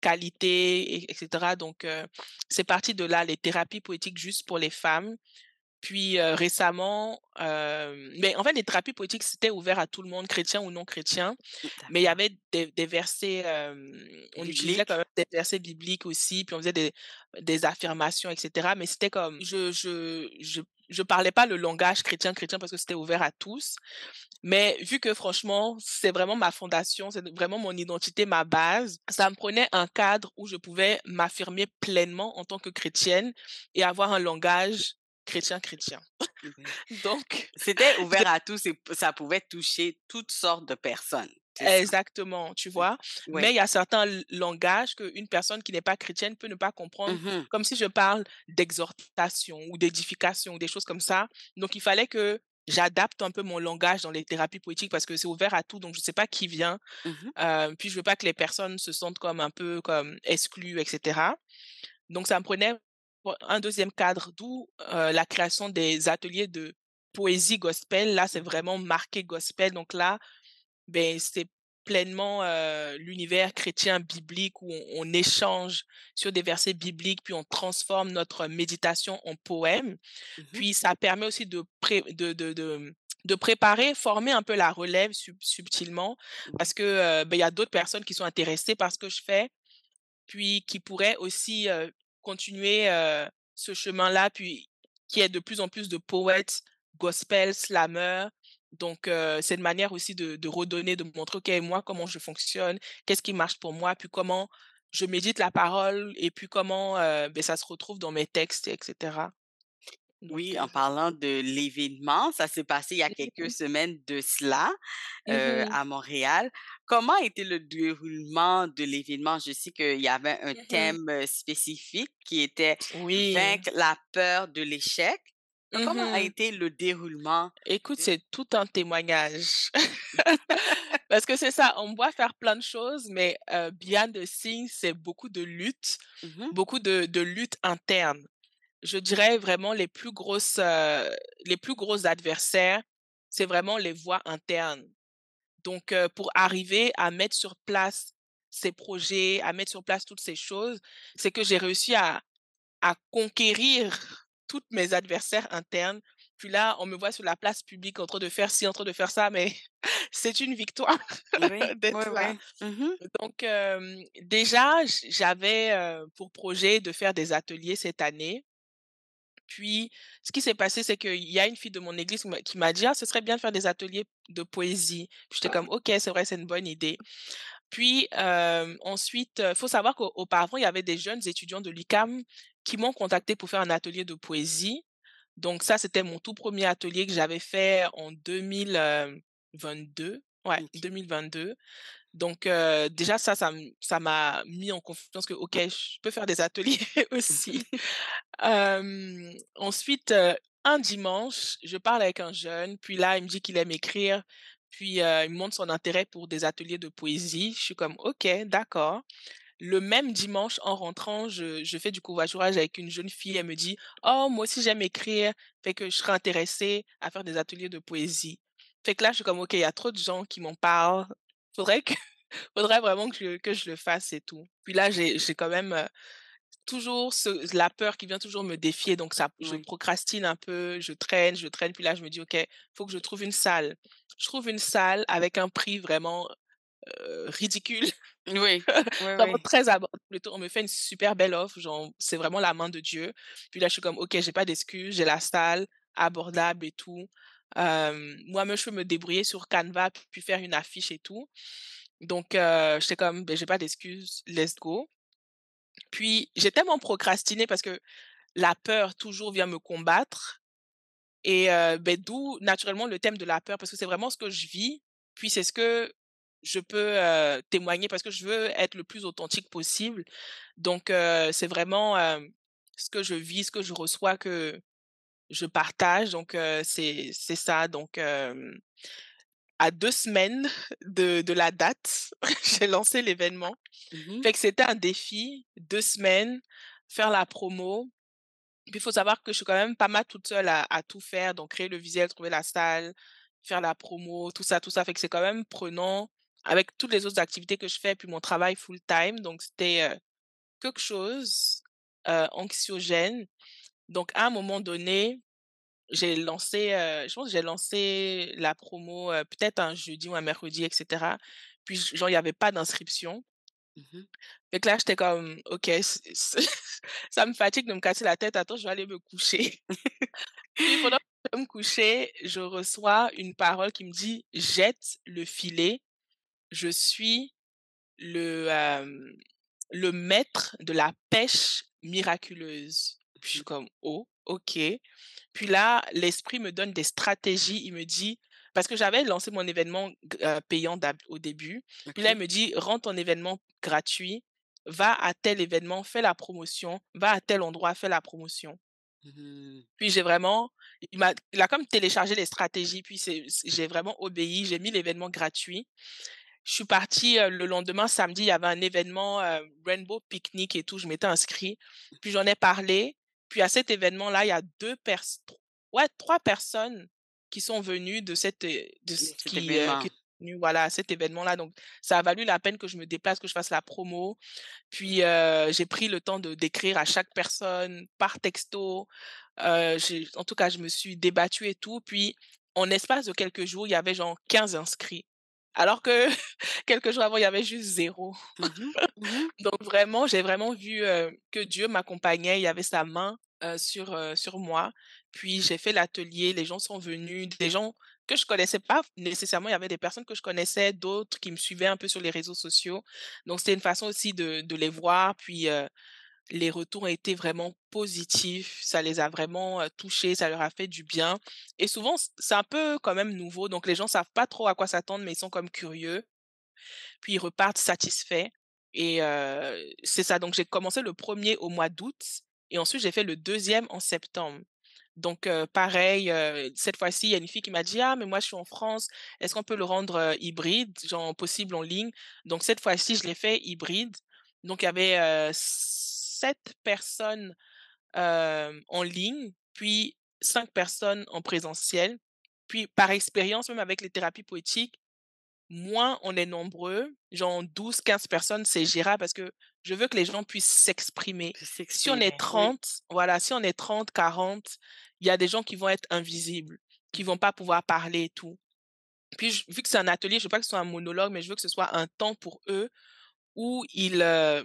[SPEAKER 2] qualité et et donc heu, c'est parti de là, les thérapies poétiques juste pour les femmes. Puis, récemment, mais en fait, les thérapies poétiques, c'était ouvert à tout le monde, chrétien ou non chrétien. Mais il y avait des des versets, on utilisait quand même des versets bibliques aussi, puis on faisait des des affirmations et cetera. Mais c'était comme je je je je parlais pas le langage chrétien chrétien parce que c'était ouvert à tous. Mais vu que franchement, c'est vraiment ma fondation, c'est vraiment mon identité, ma base, ça me prenait un cadre où je pouvais m'affirmer pleinement en tant que chrétienne et avoir un langage chrétien chrétien.
[SPEAKER 1] Oui. [LAUGHS]
[SPEAKER 2] Donc
[SPEAKER 1] C'était [LAUGHS] ouvert à tous et ça pouvait toucher toutes sortes de personnes,
[SPEAKER 2] exactement, tu vois? Mais il y a certains langages qu'une personne qui n'est pas chrétienne peut ne pas comprendre,
[SPEAKER 1] Mmh
[SPEAKER 2] comme si je parle d'exhortation ou d'édification ou des choses comme ça. Donc il fallait que j'adapte un peu mon langage dans les thérapies poétiques parce que c'est ouvert à tout, donc je sais pas qui vient.
[SPEAKER 1] Mmh
[SPEAKER 2] Heu, puis je veux pas que les personnes se sentent comme un peu comme exclues et cetera. Donc ça me prenait un deuxième cadre, d'où, la création des ateliers de poésie gospel. Là, c'est vraiment marqué gospel, donc là, ben c'est pleinement, l'univers chrétien biblique où on on échange sur des versets bibliques, puis on transforme notre méditation en poème.
[SPEAKER 1] Mmh
[SPEAKER 2] Puis ça permet aussi de pré de de de, mmh, de préparer, former un peu la relève sub subtilement parce
[SPEAKER 1] Oui.
[SPEAKER 2] que, heu, beh, il y a d'autres personnes qui sont intéressées par ce que je fais, puis qui pourraient aussi, continuer, heu, ce chemin-là, puis qu'il y ait de plus en plus de poètes gospel, slameurs. Donc heu, c'est une manière aussi de de redonner, de montrer: «OK, moi, comment je fonctionne, qu'est-ce qui marche pour moi, puis comment je médite la parole et puis comment, heu, beh, ça se retrouve dans mes textes et cetera». Donc
[SPEAKER 1] Oui,
[SPEAKER 2] heu
[SPEAKER 1] en parlant de l'événement, ça s'est passé il y a quelques semaines de cela,
[SPEAKER 2] mmh
[SPEAKER 1] à Montréal. Comment a été le déroulement de l'événement? Je sais qu'il y avait un
[SPEAKER 2] Mmh
[SPEAKER 1] thème, spécifique qui était
[SPEAKER 2] Oui.
[SPEAKER 1] «Vaincre la peur de l'échec». Donc comment a
[SPEAKER 2] Mmh
[SPEAKER 1] été le déroulement
[SPEAKER 2] Écoute, c'est tout un témoignage. [LAUGHS] [LAUGHS] Parce que c'est ça, on me voit faire plein de choses, mais heu, behind the scenes, c'est beaucoup de lutte,
[SPEAKER 1] mmh
[SPEAKER 2] beaucoup de de lutte interne. Je dirais vraiment les plus grosses, les plus gros adversaires, c'est vraiment les voix internes. Donc pour arriver à mettre sur place ces projets, à mettre sur place toutes ces choses, c'est que j'ai réussi à à conquérir toutes mes adversaires internes. Puis là, on me voit sur la place publique en train de faire ci, en train de faire ça, mais [LAUGHS] c'est une victoire
[SPEAKER 1] Oui, [LAUGHS] oui,
[SPEAKER 2] d'être là.
[SPEAKER 1] oui. Mmh
[SPEAKER 2] Donc déjà, j'avais, pour projet de faire des ateliers cette année Puis, ce qui s'est passé, c'est qu'il y a une fille de mon église qui m'a dit: «Ah, ce serait bien de faire des ateliers de poésie». J'étais comme: «OK, c'est vrai, c'est une bonne idée». Puis, hem, ensuite, il faut savoir qu'auparavant, il y avait des jeunes étudiants de l'UQAM qui m'ont contacté pour faire un atelier de poésie. Donc ça, c'était mon tout premier atelier que j'avais fait en 2022. Ouais,
[SPEAKER 1] OK.
[SPEAKER 2] 2022. Donc déjà ça, ça m'a mis en confiance que OK, je peux faire des ateliers [LAUGHS] aussi. [LAUGHS] Ensuite, un dimanche, je parle avec un jeune, puis là, il me dit qu'il aime écrire, puis, il me montre son intérêt pour des ateliers de poésie. Je suis comme: «OK, d'accord». Le même dimanche, en rentrant, je je fais du covoiturage avec une jeune fille. Elle me dit: «Oh, moi aussi j'aime écrire, fait que je serais intéressée à faire des ateliers de poésie». Fait que là, je suis comme: «OK, il y a trop de gens qui m'en parlent. Faudrait que [LAUGHS] faudrait vraiment que je que je le fasse et tout». Puis là, j'ai quand même, heu, toujours ce la peur qui vient toujours me défier, donc ça je procrastine un peu, je traîne, je traîne, puis là, je me dis: «OK, faut que je trouve une salle». Je trouve une salle avec un prix vraiment, heu, ridicule.
[SPEAKER 1] Oui. [LAUGHS] Oui,
[SPEAKER 2] Vraiment
[SPEAKER 1] oui.
[SPEAKER 2] très abordable. On me fait une super belle offre, genre, c'est vraiment la main de Dieu. Puis là, je suis comme: «OK, j'ai pas d'excuses, j'ai la salle, abordable et tout». Hem, moi-même, je peux me débrouiller sur Canva, puis faire une affiche et tout. Donc heu, j'étais comme: «Beh, j'ai pas d'excuses, let's go». Puis j'ai tellement procrastiné parce que la peur toujours vient me combattre et beh, d'où naturellement le thème de la peur parce que c'est vraiment ce que je vis, puis c'est ce que je peux, témoigner parce que je veux être le plus authentique possible. Donc c'est vraiment, ce que je vis, ce que je reçois que je partage donc c'est ça donc à 2 semaines de de la date, [LAUGHS] j'ai lancé l'événement.
[SPEAKER 1] Mmh mh.
[SPEAKER 2] Fait que c'était un défi, 2 semaines, faire la promo. Puis il faut savoir que je suis quand même pas mal toute seule à à tout faire, donc créer le visuel, trouver la salle, faire la promo, tout ça, tout ça. Fait que c'est quand même prenant avec toutes les autres activités que je fais, puis mon travail full-time, donc c'était, quelque chose, anxiogène. Donc à un moment donné, j'ai lancé, heu, je pense que j'ai lancé la promo, heu, peut-être un jeudi ou un mercredi et cetera. Puis genre il y avait pas d'inscription. Fait que là, j'étais comme: «OK, c c [LAUGHS] ça me fatigue de me casser la tête. Attends, je vais aller me coucher». [LAUGHS] Puis pendant que je vais me coucher, je reçois une parole qui me dit: «Jette le filet, je suis le, le maître de la pêche miraculeuse». Puis je suis comme: «Oh, OK». Puis là, l'esprit me donne des stratégies. Il me dit parce que j'avais lancé mon événement heu, payant au début. Puis là, il me dit: «Rends ton événement gratuit, va à tel événement, fais la promotion, va à tel endroit, fais la promotion».
[SPEAKER 1] Mmh.
[SPEAKER 2] Puis j'ai vraiment il m'a il a comme téléchargé les stratégies, puis j'ai vraiment obéi, j'ai mis l'événement gratuit. Je suis partie, heu, le lendemain, samedi, il y avait un événement, heu, Rainbow Picnic et tout, je m'étais inscrit. Puis j'en ai parlé, puis à cet événement-là, il y a 2 pers tr ouais, 3 personnes qui sont venues de cet é de
[SPEAKER 1] De
[SPEAKER 2] c
[SPEAKER 1] cet
[SPEAKER 2] qui, voilà, à cet événement-là. Donc ça a valu la peine que je me déplace, que je fasse la promo. Puis, j'ai pris le temps de d'écrire à chaque personne par texto. En tout cas, je me suis débattue et tout. Puis en espace de quelques jours, il y avait genre 15 inscrits. Alors que [LAUGHS] quelques jours avant, il y avait juste 0.
[SPEAKER 1] Mmh mh. [LAUGHS] Mmh mh.
[SPEAKER 2] Donc vraiment, j'ai vraiment vu, que Dieu m'accompagnait. Il y avait sa main, sur, sur moi. Puis j'ai fait l'atelier, les gens sont venus, des gens que je connaissais pas nécessairement. Il y avait des personnes que je connaissais, d'autres qui me suivaient un peu sur les réseaux sociaux. Donc c'était une façon aussi de de les voir. Puis, les retours ont été vraiment positifs. Ça les a vraiment, touchés, ça leur a fait du bien et souvent c'est un peu quand même nouveau, donc les gens savent pas trop à quoi s'attendre, mais ils sont comme curieux. Puis ils repartent satisfaits et c'est ça. Donc j'ai commencé le 1er au mois d'août et ensuite j'ai fait le 2e en septembre. Donc pareil, cette fois-ci, il y a une fille qui m'a dit: «Ah mais moi je suis en France, est-ce qu'on peut le rendre, hybride, genre possible en ligne?» donc cette fois-ci, je l'ai fait hybride. Donc il y avait, 7 personnes, en ligne, puis 5 personnes en présentiel. Puis par expérience, même avec les thérapies poétiques, moins on est nombreux, genre 12-15 personnes, c'est gérable parce que je veux que les gens puissent s'exprimer. Si on est
[SPEAKER 1] s'exprimer, oui.
[SPEAKER 2] 30, voilà, si on est 30-40, il y a des gens qui vont être invisibles, qui vont pas pouvoir parler et tout. Puis j vu que c'est un atelier, je veux pas que ce soit un monologue, mais je veux que ce soit un temps pour eux où ils,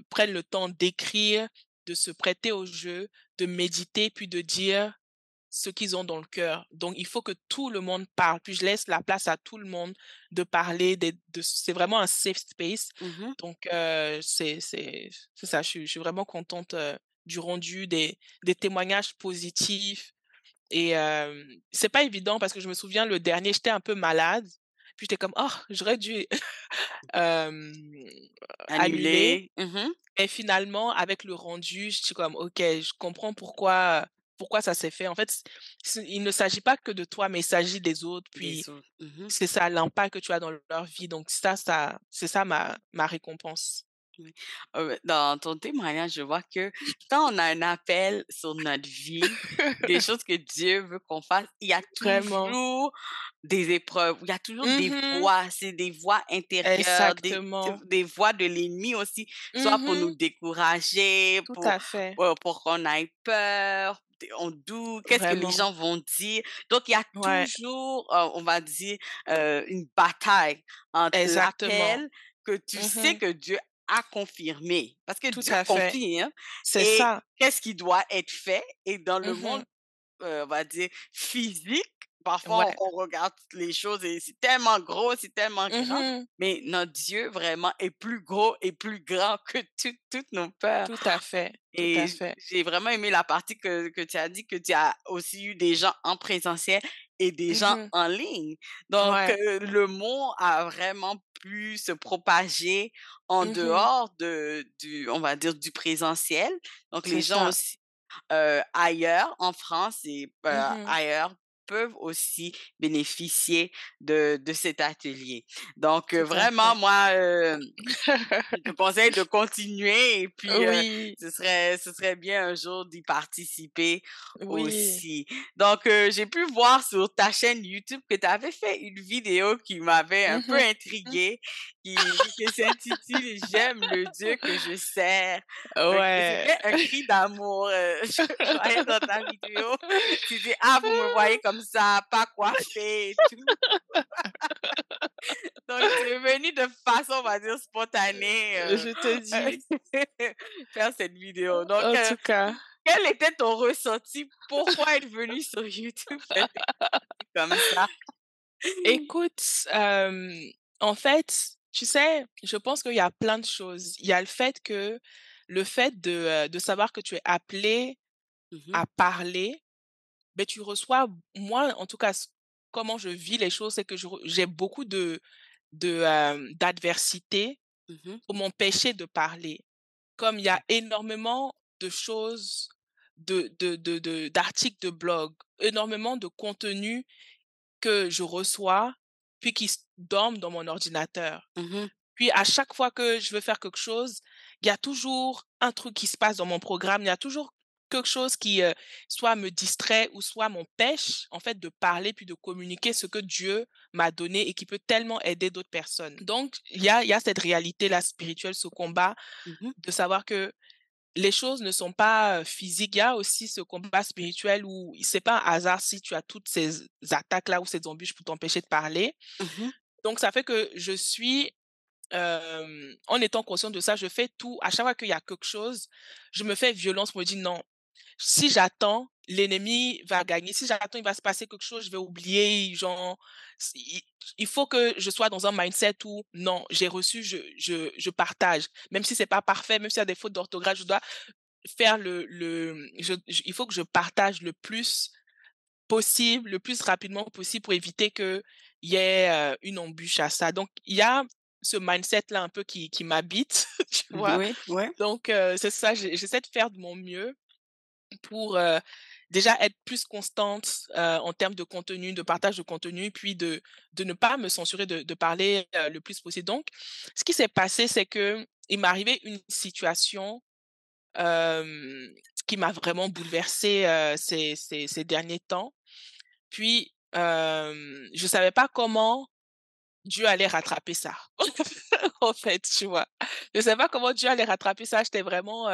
[SPEAKER 2] prennent le temps d'écrire de se prêter au jeu, de méditer, puis de dire ce qu'ils ont dans le cœur. Donc, il faut que tout le monde parle. Puis, je laisse la place à tout le monde de parler. De- c'est vraiment un safe space.
[SPEAKER 1] Mhm.
[SPEAKER 2] Donc, euh, c'est, ça. Je suis, je suis vraiment contente euh, du rendu, des, des témoignages positifs. Et euh, c'est pas évident parce que je me souviens, le dernier, j'étais un peu malade. Puis, j'étais comme, oh, j'aurais dû euh, annuler.
[SPEAKER 1] Annulé. Mhm.
[SPEAKER 2] Et finalement, avec le rendu, je suis comme, OK, je comprends pourquoi, pourquoi ça s'est fait. En fait, il ne s'agit pas que de toi, mais il s'agit des autres. Puis,
[SPEAKER 1] autres. Mhm.
[SPEAKER 2] c'est ça l'impact que tu as dans leur vie. Donc, ça, ça, c'est ça ma, ma récompense.
[SPEAKER 1] Oui. Euh, Dans ton témoignage, je vois que quand on a un appel sur notre vie, des [LAUGHS] choses que Dieu veut qu'on fasse, il y a
[SPEAKER 2] Vraiment.
[SPEAKER 1] toujours des épreuves, il y a toujours des
[SPEAKER 2] Mhm.
[SPEAKER 1] voix, c'est des voix intérieures, des, des voix de l'ennemi aussi, soit pour nous décourager,
[SPEAKER 2] Tout
[SPEAKER 1] pour, qu'on ait peur, on doute, qu'est-ce que les gens vont dire. Donc, il y a
[SPEAKER 2] Ouais,
[SPEAKER 1] toujours, euh, on va dire, euh, une bataille entre
[SPEAKER 2] exactement.
[SPEAKER 1] l'appel que tu sais
[SPEAKER 2] Mhm.
[SPEAKER 1] que Dieu a confirmé. Parce que
[SPEAKER 2] Tout
[SPEAKER 1] Dieu
[SPEAKER 2] à
[SPEAKER 1] confirme
[SPEAKER 2] C'est
[SPEAKER 1] et
[SPEAKER 2] ça.
[SPEAKER 1] qu'est-ce qui doit être fait. Et dans le monde,
[SPEAKER 2] Mhm.
[SPEAKER 1] euh, on va dire, physique, parfois
[SPEAKER 2] Ouais.
[SPEAKER 1] on, on regarde les choses et c'est tellement gros, c'est tellement grand.
[SPEAKER 2] Mhm.
[SPEAKER 1] Mais notre Dieu vraiment est plus gros et plus grand que tout- toutes nos peurs.
[SPEAKER 2] Tout à fait.
[SPEAKER 1] Et
[SPEAKER 2] à
[SPEAKER 1] j'ai vraiment aimé la partie que, que tu as dit que tu as aussi eu des gens en présentiel et des gens
[SPEAKER 2] Mhm.
[SPEAKER 1] en ligne. Donc,
[SPEAKER 2] Ouais.
[SPEAKER 1] euh, le mot a vraiment pu se propager en
[SPEAKER 2] Mhm.
[SPEAKER 1] dehors de, du, on va dire, du présentiel. Donc, les gens
[SPEAKER 2] ça.
[SPEAKER 1] aussi euh, ailleurs, en France et euh,
[SPEAKER 2] Mhm.
[SPEAKER 1] ailleurs, peuvent aussi bénéficier de, de cet atelier. Donc, euh, vraiment, moi, euh, je [LAUGHS] conseille de continuer et puis euh,
[SPEAKER 2] Oui,
[SPEAKER 1] ce serait, ce serait bien un jour d'y participer
[SPEAKER 2] oui.
[SPEAKER 1] aussi. Donc, j'ai pu voir sur ta chaîne YouTube que tu avais fait une vidéo qui m'avait un peu
[SPEAKER 2] Mhm.
[SPEAKER 1] intriguée, qui, qui s'intitule J'aime le Dieu que je sers.
[SPEAKER 2] Ouais.
[SPEAKER 1] c'était un cri d'amour. euh, [LAUGHS] je, voyais dans ta vidéo. Tu dis, ah, vous me voyez comme ça, pas coiffée et tout. [LAUGHS] Donc, es venu de façon, on va dire, spontanée euh,
[SPEAKER 2] Je te dis. [LAUGHS]
[SPEAKER 1] faire cette vidéo. Donc,
[SPEAKER 2] En
[SPEAKER 1] euh,
[SPEAKER 2] tout cas.
[SPEAKER 1] quel était ton ressenti? Pourquoi être venu sur YouTube comme ça?
[SPEAKER 2] Écoute, euh, en fait, tu sais, je pense qu'il y a plein de choses. Il y a le fait que le fait de, euh, de savoir que tu es appelé
[SPEAKER 1] Mhm,
[SPEAKER 2] à parler, ben, tu reçois, moi, en tout cas, comment je vis les choses, c'est que j'ai beaucoup de, de, euh, d'adversité
[SPEAKER 1] mhm,
[SPEAKER 2] pour m'empêcher de parler. Comme il y a énormément de choses, de, de, de, de- d'articles de blog, énormément de contenu que je reçois, puis qui dorment dans mon ordinateur.
[SPEAKER 1] mhm,
[SPEAKER 2] Puis à chaque fois que je veux faire quelque chose, il y a toujours un truc qui se passe dans mon programme, il y a toujours quelque chose qui euh, soit me distrait ou soit m'empêche en fait de parler puis de communiquer ce que Dieu m'a donné et qui peut tellement aider d'autres personnes. Donc il y a, il y a cette réalité là spirituelle, ce combat
[SPEAKER 1] mhm,
[SPEAKER 2] de savoir que les choses ne sont pas physiques. Il y a aussi ce combat spirituel où c'est pas un hasard si tu as toutes ces attaques là ou ces embûches pour t'empêcher de parler.
[SPEAKER 1] mhm,
[SPEAKER 2] Donc ça fait que je suis euh, en étant consciente de ça, je fais tout. À chaque fois qu'il y a quelque chose, je me fais violence pour me dire non. Si j'attends, l'ennemi va gagner. Si j'attends, il va se passer quelque chose, je vais oublier. Genre, il faut que je sois dans un mindset où non, j'ai reçu, je, je, je partage. Même si c'est pas parfait, même s'il y a des fautes d'orthographe, je dois faire le, le je- il faut que je partage le plus possible, le plus rapidement possible pour éviter qu'il y ait euh, une embûche à ça. Donc, il y a ce mindset-là un peu qui, qui m'habite, [LAUGHS] tu vois?
[SPEAKER 1] Oui, oui.
[SPEAKER 2] Donc, euh, c'est ça, j'essaie de faire de mon mieux pour déjà être plus constante en termes de contenu, de partage de contenu, puis de, de ne pas me censurer de, parler le plus possible. Donc, ce qui s'est passé, c'est que il m'est arrivé une situation qui m'a vraiment bouleversée ces, ces, derniers temps. Puis, je savais pas comment Dieu allait rattraper ça. [LAUGHS] en fait, tu vois. Je savais pas comment Dieu allait rattraper ça. J'étais vraiment...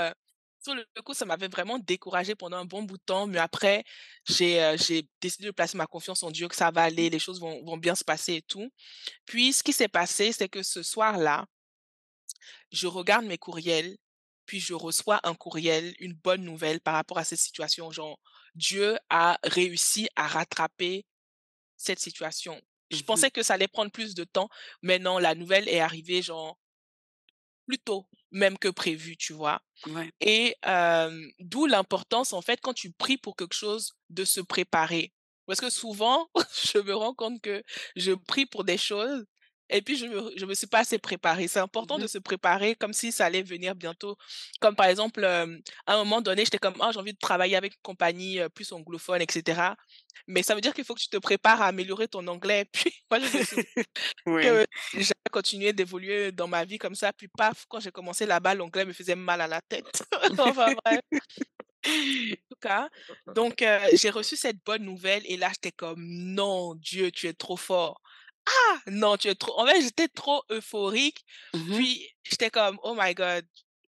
[SPEAKER 2] sur le coup, ça m'avait vraiment découragée pendant un bon bout de temps. Mais après, j'ai euh, j'ai décidé de placer ma confiance en Dieu, que ça va aller, les choses vont, vont bien se passer et tout. Puis, ce qui s'est passé, c'est que ce soir-là, je regarde mes courriels puis je reçois un courriel, une bonne nouvelle par rapport à cette situation. Genre, Dieu a réussi à rattraper cette situation. Je
[SPEAKER 1] Mmh
[SPEAKER 2] pensais que ça allait prendre plus de temps, mais non, la nouvelle est arrivée, genre, plus tôt même que prévu, tu vois?
[SPEAKER 1] Ouais.
[SPEAKER 2] Et hem, d'où l'importance, en fait, quand tu pries pour quelque chose, de se préparer. Parce que souvent, [LAUGHS] je me rends compte que je prie pour des choses et puis je me je me suis pas assez préparée. C'est important de
[SPEAKER 1] Mmh
[SPEAKER 2] se préparer comme si ça allait venir bientôt. Comme par exemple, hem, à un moment donné, j'étais comme: «Ah, j'ai envie de travailler avec une compagnie, heu, plus anglophone et cetera». Mais ça veut dire qu'il faut que tu te prépares à améliorer ton anglais. [LAUGHS] Puis moi, je me suis [LAUGHS] que j'ai continué d'évoluer dans ma vie comme ça, puis paf, quand j'ai commencé là-bas, l'anglais me faisait mal à la tête. [LAUGHS] Enfin bref, en tout cas, donc heu, j'ai reçu cette bonne nouvelle et là, j'étais comme: «Non, Dieu, tu es trop fort. Ah! Non, tu es trop» en fait, j'étais trop euphorique,
[SPEAKER 1] Mmh
[SPEAKER 2] puis j'étais comme: «Oh my God,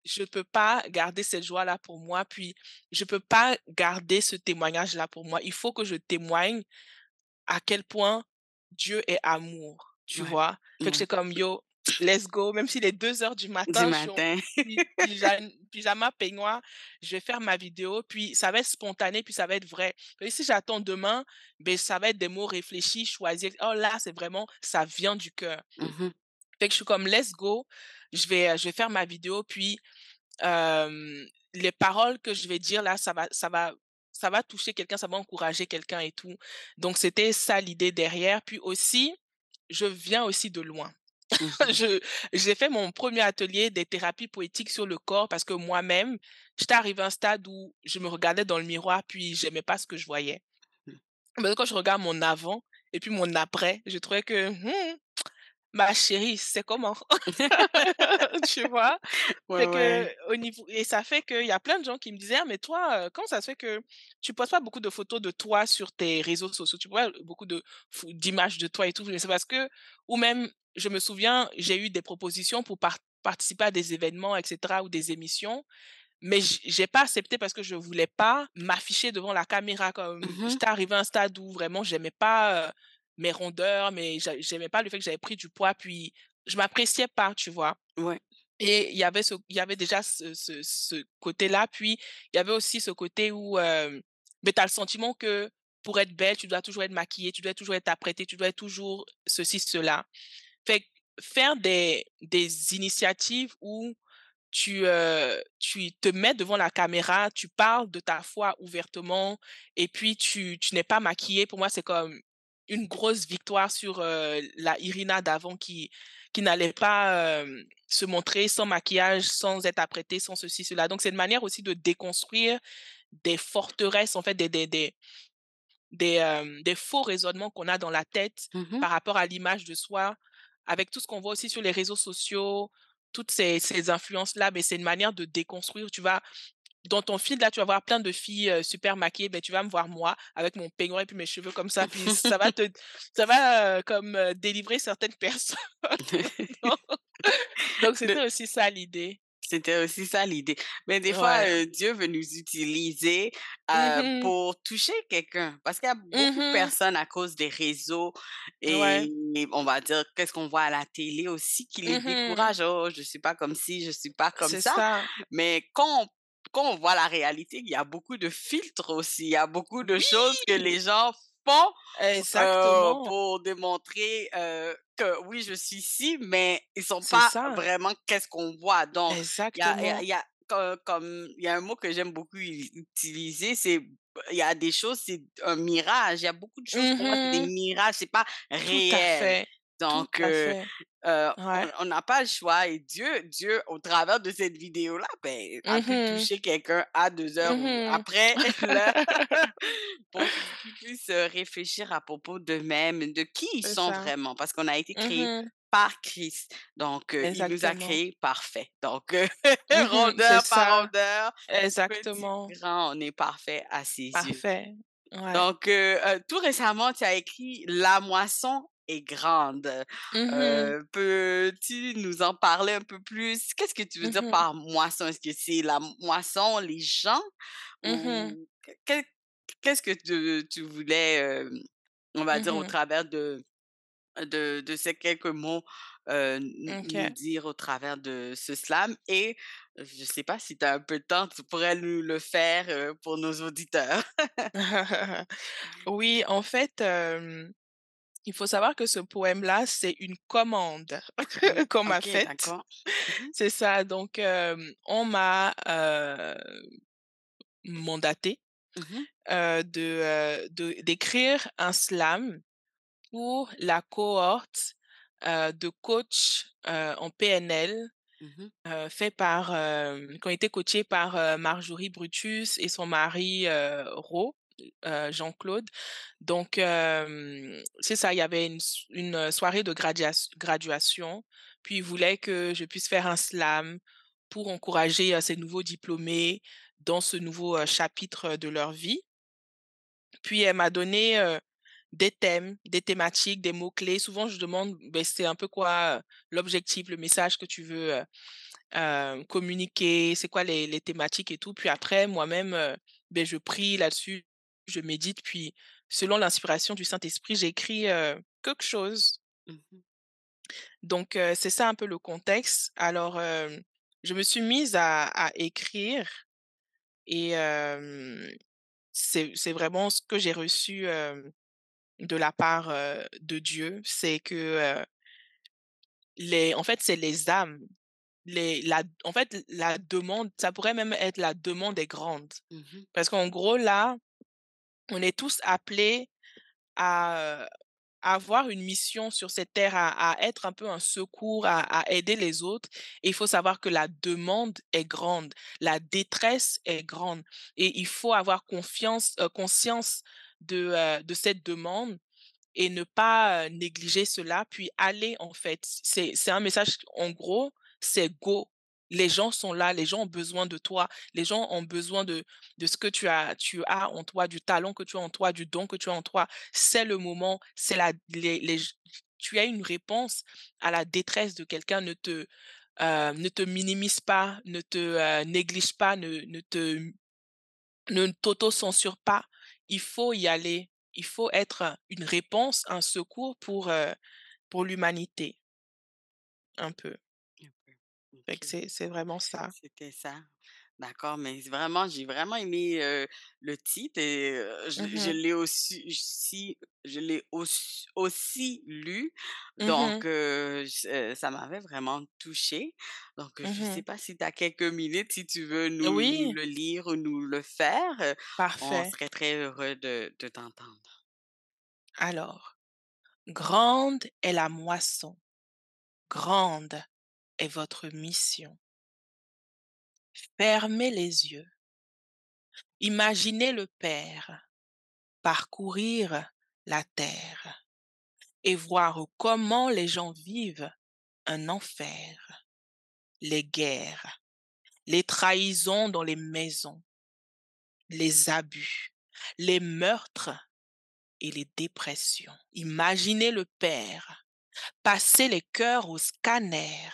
[SPEAKER 2] je peux pas garder cette joie-là pour moi, puis je peux pas garder ce témoignage-là pour moi. Il faut que je témoigne à quel point Dieu est amour, tu
[SPEAKER 1] Ouais.
[SPEAKER 2] vois? Fait que j'étais comme: «Yo, let's go», même s'il est deux heures du
[SPEAKER 1] Du
[SPEAKER 2] matin, je en
[SPEAKER 1] matin.
[SPEAKER 2] pyja pyjama, peignoir, je vais faire ma vidéo, puis ça va être spontané, puis ça va être vrai. Et si j'attends demain, beh, ça va être des mots réfléchis, choisis. Oh là, c'est vraiment ça vient du cœur.
[SPEAKER 1] Mmh
[SPEAKER 2] Fait que je suis comme: «Let's go», je vais, je vais faire ma vidéo, puis les paroles que je vais dire là, ça va ça va ça va toucher quelqu'un, ça va encourager quelqu'un et tout. Donc c'était ça l'idée derrière. Puis aussi, je viens aussi de loin. [LAUGHS]
[SPEAKER 1] Mmh
[SPEAKER 2] j'ai fait mon premier atelier des thérapies poétiques sur le corps parce que moi-même, j'étais arrivée à un stade où je me regardais dans le miroir, puis j'aimais pas ce que je voyais.
[SPEAKER 1] Mmh.
[SPEAKER 2] Mais quand je regarde mon avant et puis mon après, je trouvais que: «Mmh, ma chérie, c'est comment?» [LAUGHS] Tu vois? [LAUGHS]
[SPEAKER 1] Ouais,
[SPEAKER 2] Fait
[SPEAKER 1] ouais.
[SPEAKER 2] que au niveau et ça fait qu'il y a plein de gens qui me disaient: «Ah mais toi, heu, comment ça se fait que tu postes pas beaucoup de photos de toi sur tes réseaux sociaux? Tu vois? Beaucoup d'images de toi et tout». Mais c'est parce que ou même, je me souviens, j'ai eu des propositions pour par participer à des événements et cetera ou des émissions, mais j'ai pas accepté parce que je voulais pas m'afficher devant la caméra comme
[SPEAKER 1] Mmh
[SPEAKER 2] j'étais arrivée à un stade où vraiment j'aimais pas, heu, mes rondeurs, mais j'a j'aimais pas le fait que j'avais pris du poids, puis je m'appréciais pas, tu vois?
[SPEAKER 1] Ouais.
[SPEAKER 2] Et il y avait ce il y avait déjà ce ce ce côté-là, puis il y avait aussi ce côté où, hem, beh, tu as le sentiment que pour être belle, tu dois toujours être maquillée, tu dois toujours être apprêtée, tu dois être toujours ceci, cela. Fait faire des des initiatives où tu, heu, tu te mets devant la caméra, tu parles de ta foi ouvertement et puis tu tu n'es pas maquillée. Pour moi, c'est comme une grosse victoire sur, heu, la Irina d'avant qui qui n'allait pas, se montrer sans maquillage, sans être apprêtée, sans ceci, cela. Donc c'est une manière aussi de déconstruire des forteresses, en fait, des des des des, faux raisonnements qu'on a dans la tête
[SPEAKER 1] Mmh
[SPEAKER 2] par rapport à l'image de soi, avec tout ce qu'on voit aussi sur les réseaux sociaux, toutes ces ces influences-là, mais c'est une manière de déconstruire. Tu vas dans ton feed là, tu vas voir plein de filles, super maquillées, beh, tu vas me voir moi avec mon peignoir et puis mes cheveux comme ça, puis [LAUGHS] ça va te ça va, comme, délivrer certaines [LAUGHS] personnes. [LAUGHS] Donc
[SPEAKER 1] Le
[SPEAKER 2] c'était aussi ça l'idée.
[SPEAKER 1] c'était aussi ça l'idée. Mais des fois, Dieu veut nous utiliser,
[SPEAKER 2] Mmh
[SPEAKER 1] pour toucher quelqu'un. Parce qu'il y a beaucoup de
[SPEAKER 2] Mmh
[SPEAKER 1] personnes à cause des réseaux
[SPEAKER 2] Ouais.
[SPEAKER 1] et on va dire, qu'est-ce qu'on voit à la télé aussi qui les
[SPEAKER 2] Mmh
[SPEAKER 1] décourage: «Oh, je suis pas comme ci, je suis pas comme ça».
[SPEAKER 2] ça.
[SPEAKER 1] Mais quand on quand on voit la réalité, il y a beaucoup de filtres aussi. Il y a beaucoup de choses que les gens font,
[SPEAKER 2] Exactement.
[SPEAKER 1] pour démontrer, heu, que oui, je suis ci, mais ils sont pas
[SPEAKER 2] ça.
[SPEAKER 1] vraiment qu'est-ce qu'on voit. Donc il y a y a comme il y a un mot que j'aime beaucoup utiliser, c'est il y a des choses, c'est un mirage. Il y a beaucoup de choses pour moi, c'est des
[SPEAKER 2] Mmh
[SPEAKER 1] mirages, c'est pas
[SPEAKER 2] Tout
[SPEAKER 1] réel. Donc
[SPEAKER 2] fait.
[SPEAKER 1] heu, on
[SPEAKER 2] Ouais.
[SPEAKER 1] on n'a pas le choix et Dieu Dieu, au travers de cette vidéo-là, ben, a pu
[SPEAKER 2] Mmh
[SPEAKER 1] toucher quelqu'un à deux heures
[SPEAKER 2] Mmh
[SPEAKER 1] après [LAUGHS] [LAUGHS] pour qu'ils puissent, heu, réfléchir à propos d'eux-mêmes, de qui ils sont
[SPEAKER 2] ça.
[SPEAKER 1] vraiment. Parce qu'on a été créés
[SPEAKER 2] Mmh
[SPEAKER 1] par Christ. Donc il nous a créés parfaits. Donc [LAUGHS] rondeur par rondeur,
[SPEAKER 2] Exactement.
[SPEAKER 1] grand, on est parfait à ses yeux.
[SPEAKER 2] Ouais.
[SPEAKER 1] Donc tout récemment, tu as écrit «La moisson est grande». Heu, peux-tu nous en parler un peu plus? Qu'est-ce que tu veux dire
[SPEAKER 2] Mmh
[SPEAKER 1] par moisson? Est-ce que c'est la moisson, les gens?
[SPEAKER 2] Mmh
[SPEAKER 1] qu'est-ce que tu tu voulais, hem, on va dire au
[SPEAKER 2] Mmh
[SPEAKER 1] travers de de de ces quelques mots, heu, n nous dire au travers de ce slam? Et je sais pas si tu as un peu de temps, tu pourrais nous le faire, pour nos auditeurs? [LAUGHS]
[SPEAKER 2] Oui, en fait, il faut savoir que ce poème-là, c'est une commande [LAUGHS]
[SPEAKER 1] Mmh.
[SPEAKER 2] qu'on m'a faite.
[SPEAKER 1] Mmh mh.
[SPEAKER 2] C'est ça, donc on m'a, heu, mandatée,
[SPEAKER 1] Mmh
[SPEAKER 2] de, d'écrire un slam pour la cohorte, de coachs, en PNL,
[SPEAKER 1] Mmh
[SPEAKER 2] fait par, qui ont été coachés par, Marjorie Brutus et son mari, Ro, heu, Jean-Claude. Donc hem, c'est ça, il y avait une une soirée de graduation, puis ils voulaient que je puisse faire un slam pour encourager, ces nouveaux diplômés dans ce nouveau, chapitre de leur vie. Puis elle m'a donné, des thèmes, des thématiques, des mots clés. Souvent je demande, beh, c'est un peu quoi, l'objectif, le message que tu veux, communiquer, c'est quoi les thématiques et tout. Puis après moi-même, beh, je prie là-dessus, je médite, puis selon l'inspiration du Saint-Esprit, j'écris, quelque chose.
[SPEAKER 1] Mmh mh.
[SPEAKER 2] Donc c'est ça un peu le contexte. Alors, je me suis mise à à écrire et c'est vraiment ce que j'ai reçu, de la part, de Dieu. C'est que, les en fait, c'est les âmes, les la en fait, la demande, ça pourrait même être la demande est grande.
[SPEAKER 1] Mmh mh.
[SPEAKER 2] Parce qu'en gros, là, on est tous appelés à, avoir une mission sur cette terre, à être un peu un secours, à aider les autres et il faut savoir que la demande est grande, la détresse est grande et il faut avoir confiance, conscience de, de cette demande et ne pas, négliger cela, puis aller en fait. C'est un message en gros, c'est go. Les gens sont là, les gens ont besoin de toi, les gens ont besoin de ce que tu as tu as en toi, du talent que tu as en toi, du don que tu as en toi. C'est le moment, c'est la tu as une réponse à la détresse de quelqu'un. Ne te, te minimise pas, ne te, heu, néglige pas, ne ne t'auto-censure pas. Il faut y aller. Il faut être une réponse, un secours pour, heu, pour l'humanité. Un peu. Fait que
[SPEAKER 1] OK.
[SPEAKER 2] c'est c'est vraiment ça.
[SPEAKER 1] C'était ça. D'accord, mais vraiment, j'ai vraiment aimé, le titre et je
[SPEAKER 2] Mmh
[SPEAKER 1] je l'ai aussi si je l'ai auss aussi lu,
[SPEAKER 2] Mmh
[SPEAKER 1] donc ça m'avait vraiment touchée. Donc heu,
[SPEAKER 2] Mmh
[SPEAKER 1] je sais pas si tu as quelques minutes, si tu veux nous nous
[SPEAKER 2] Oui,
[SPEAKER 1] le lire ou nous le faire, heu, on
[SPEAKER 2] parfait.
[SPEAKER 1] serait très heureux de de t'entendre.
[SPEAKER 2] Alors, grande est la moisson, grande est votre mission. Fermez les yeux, imaginez le Père parcourir la terre et voir comment les gens vivent un enfer, les guerres, les trahisons dans les maisons, les abus, les meurtres et les dépressions. Imaginez le Père passer les cœurs au scanner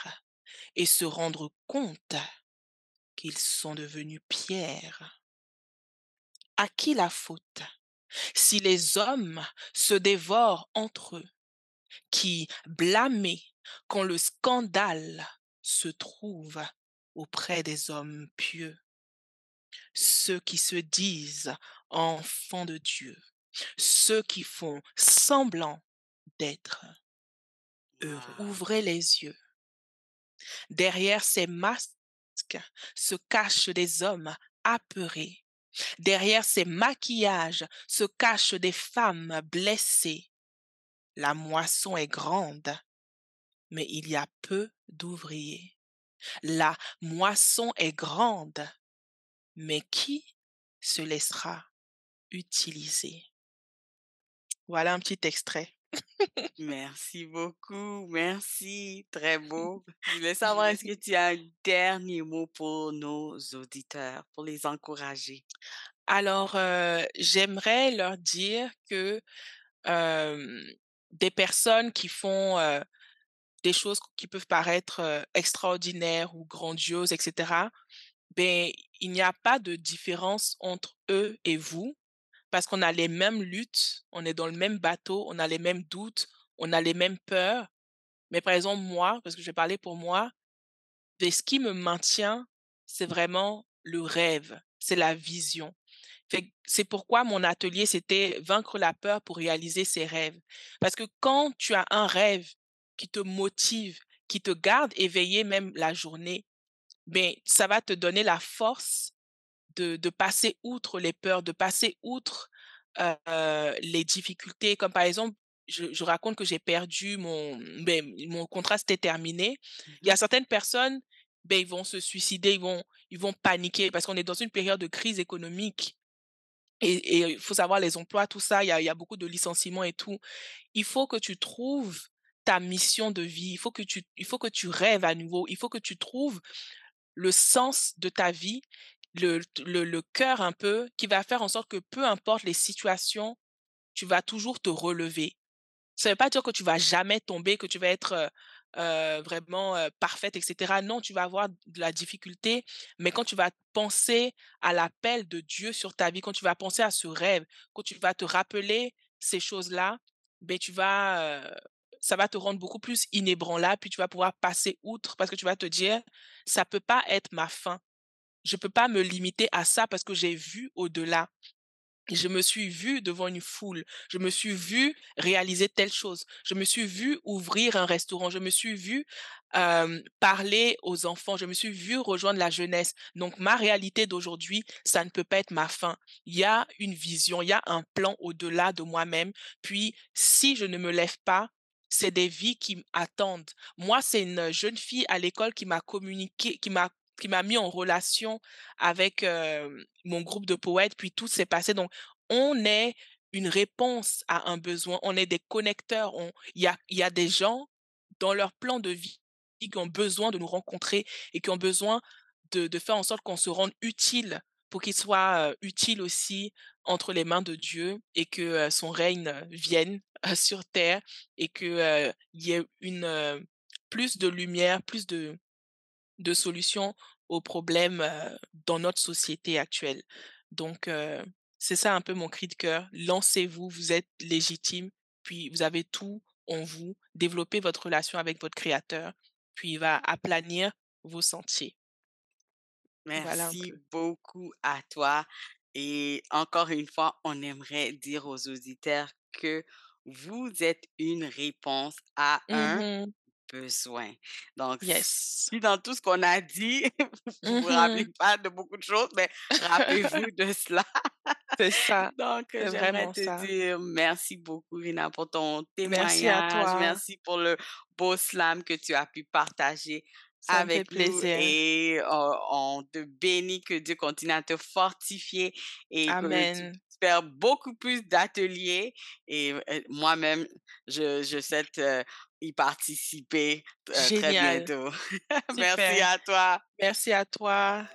[SPEAKER 2] et se rendre compte qu'ils sont devenus pierres. À qui la faute? Si les hommes se dévorent entre eux, qui blâmer quand le scandale se trouve auprès des hommes pieux, ceux qui se disent enfants de Dieu, ceux qui font semblant d'être heureux.
[SPEAKER 1] Waouh!
[SPEAKER 2] Ouvrez les yeux. Derrière ces masques se cachent des hommes apeurés. Derrière ces maquillages se cachent des femmes blessées. La moisson est grande, mais il y a peu d'ouvriers. La moisson est grande, mais qui se laissera utiliser? Voilà un petit extrait. [LAUGHS]
[SPEAKER 1] Merci beaucoup, merci, très beau. Je voulais savoir, est-ce que tu as un dernier mot pour nos auditeurs, pour les encourager?
[SPEAKER 2] alors, heu, j'aimerais leur dire que, des personnes qui font, heu, des choses qui peuvent paraître, heu, extraordinaires ou grandioses et cetera, beh, il n'y a pas de différence entre eux et vous parce qu'on a les mêmes luttes, on est dans le même bateau, on a les mêmes doutes, on a les mêmes peurs. Mais par exemple, moi, parce que je vais parler pour moi, ce qui me maintient, c'est vraiment le rêve, c'est la vision. C'est pourquoi mon atelier, c'était vaincre la peur pour réaliser ses rêves. Parce que quand tu as un rêve qui te motive, qui te garde éveillé même la journée, ben, ça va te donner la force de de passer outre les peurs, de passer outre, les difficultés. Comme par exemple, je je raconte que j'ai perdu mon beh, mon contrat s'était terminé.
[SPEAKER 1] Mmh
[SPEAKER 2] Il y a certaines personnes, beh, ils vont se suicider, ils vont ils vont paniquer parce qu'on est dans une période de crise économique et il faut savoir les emplois, tout ça, il y a y a beaucoup de licenciements et tout. Il faut que tu trouves ta mission de vie, il faut que tu il faut que tu rêves à nouveau, il faut que tu trouves le sens de ta vie, le le cœur un peu qui va faire en sorte que peu importe les situations, tu vas toujours te relever. Ça veut pas dire que tu vas jamais tomber, que tu vas être, vraiment, parfaite et cetera. Non, tu vas avoir de la difficulté, mais quand tu vas penser à l'appel de Dieu sur ta vie, quand tu vas penser à ce rêve, quand tu vas te rappeler ces choses-là, beh, tu vas, ça va te rendre beaucoup plus inébranlable, puis tu vas pouvoir passer outre parce que tu vas te dire: «Ça peut pas être ma fin. Je peux pas me limiter à ça parce que j'ai vu au-delà». Je me suis vue devant une foule, je me suis vue réaliser telle chose, je me suis vue ouvrir un restaurant, je me suis vue, parler aux enfants, je me suis vue rejoindre la jeunesse. Donc ma réalité d'aujourd'hui, ça ne peut pas être ma fin. Il y a une vision, il y a un plan au-delà de moi-même. Puis si je ne me lève pas, c'est des vies qui m'attendent. Moi, c'est une jeune fille à l'école qui m'a communiqué, qui m'a qui m'a mis en relation avec, mon groupe de poètes, puis tout s'est passé. Donc on est une réponse à un besoin, on est des connecteurs, on il y a des gens dans leur plan de vie qui ont besoin de nous rencontrer et qui ont besoin de faire en sorte qu'on se rende utile pour qu'ils soient, heu, utiles aussi entre les mains de Dieu et que, son règne, vienne, sur terre et que, heu, il y ait une, plus de lumière, plus de de solutions aux problèmes, dans notre société actuelle. Donc c'est ça un peu mon cri de cœur. Lancez-vous, vous êtes légitime, puis vous avez tout en vous. Développez votre relation avec votre créateur, puis il va aplanir vos sentiers.
[SPEAKER 1] Merci beaucoup à toi et encore une fois, on aimerait dire aux auditeurs que vous êtes une réponse à un
[SPEAKER 2] Mmh
[SPEAKER 1] besoin. Donc,
[SPEAKER 2] Yes.
[SPEAKER 1] si dans tout ce qu'on a dit, [LAUGHS] vous vous rappelez
[SPEAKER 2] Mmh
[SPEAKER 1] pas de beaucoup de choses, mais rappelez-vous [LAUGHS] de cela.
[SPEAKER 2] C'est ça, [LAUGHS]
[SPEAKER 1] Donc, j'aimerais te
[SPEAKER 2] ça.
[SPEAKER 1] dire merci beaucoup, Rina, pour ton
[SPEAKER 2] Merci à
[SPEAKER 1] témoignage.
[SPEAKER 2] toi,
[SPEAKER 1] Merci pour le beau slam que tu as pu partager
[SPEAKER 2] ça
[SPEAKER 1] avec nous
[SPEAKER 2] plaisir.
[SPEAKER 1] et on te bénit, que Dieu continue à te fortifier et que tu j'espère beaucoup plus d'ateliers et moi-même, je, je souhaite y participer très bientôt. [LAUGHS] Merci à toi.
[SPEAKER 2] Merci à toi.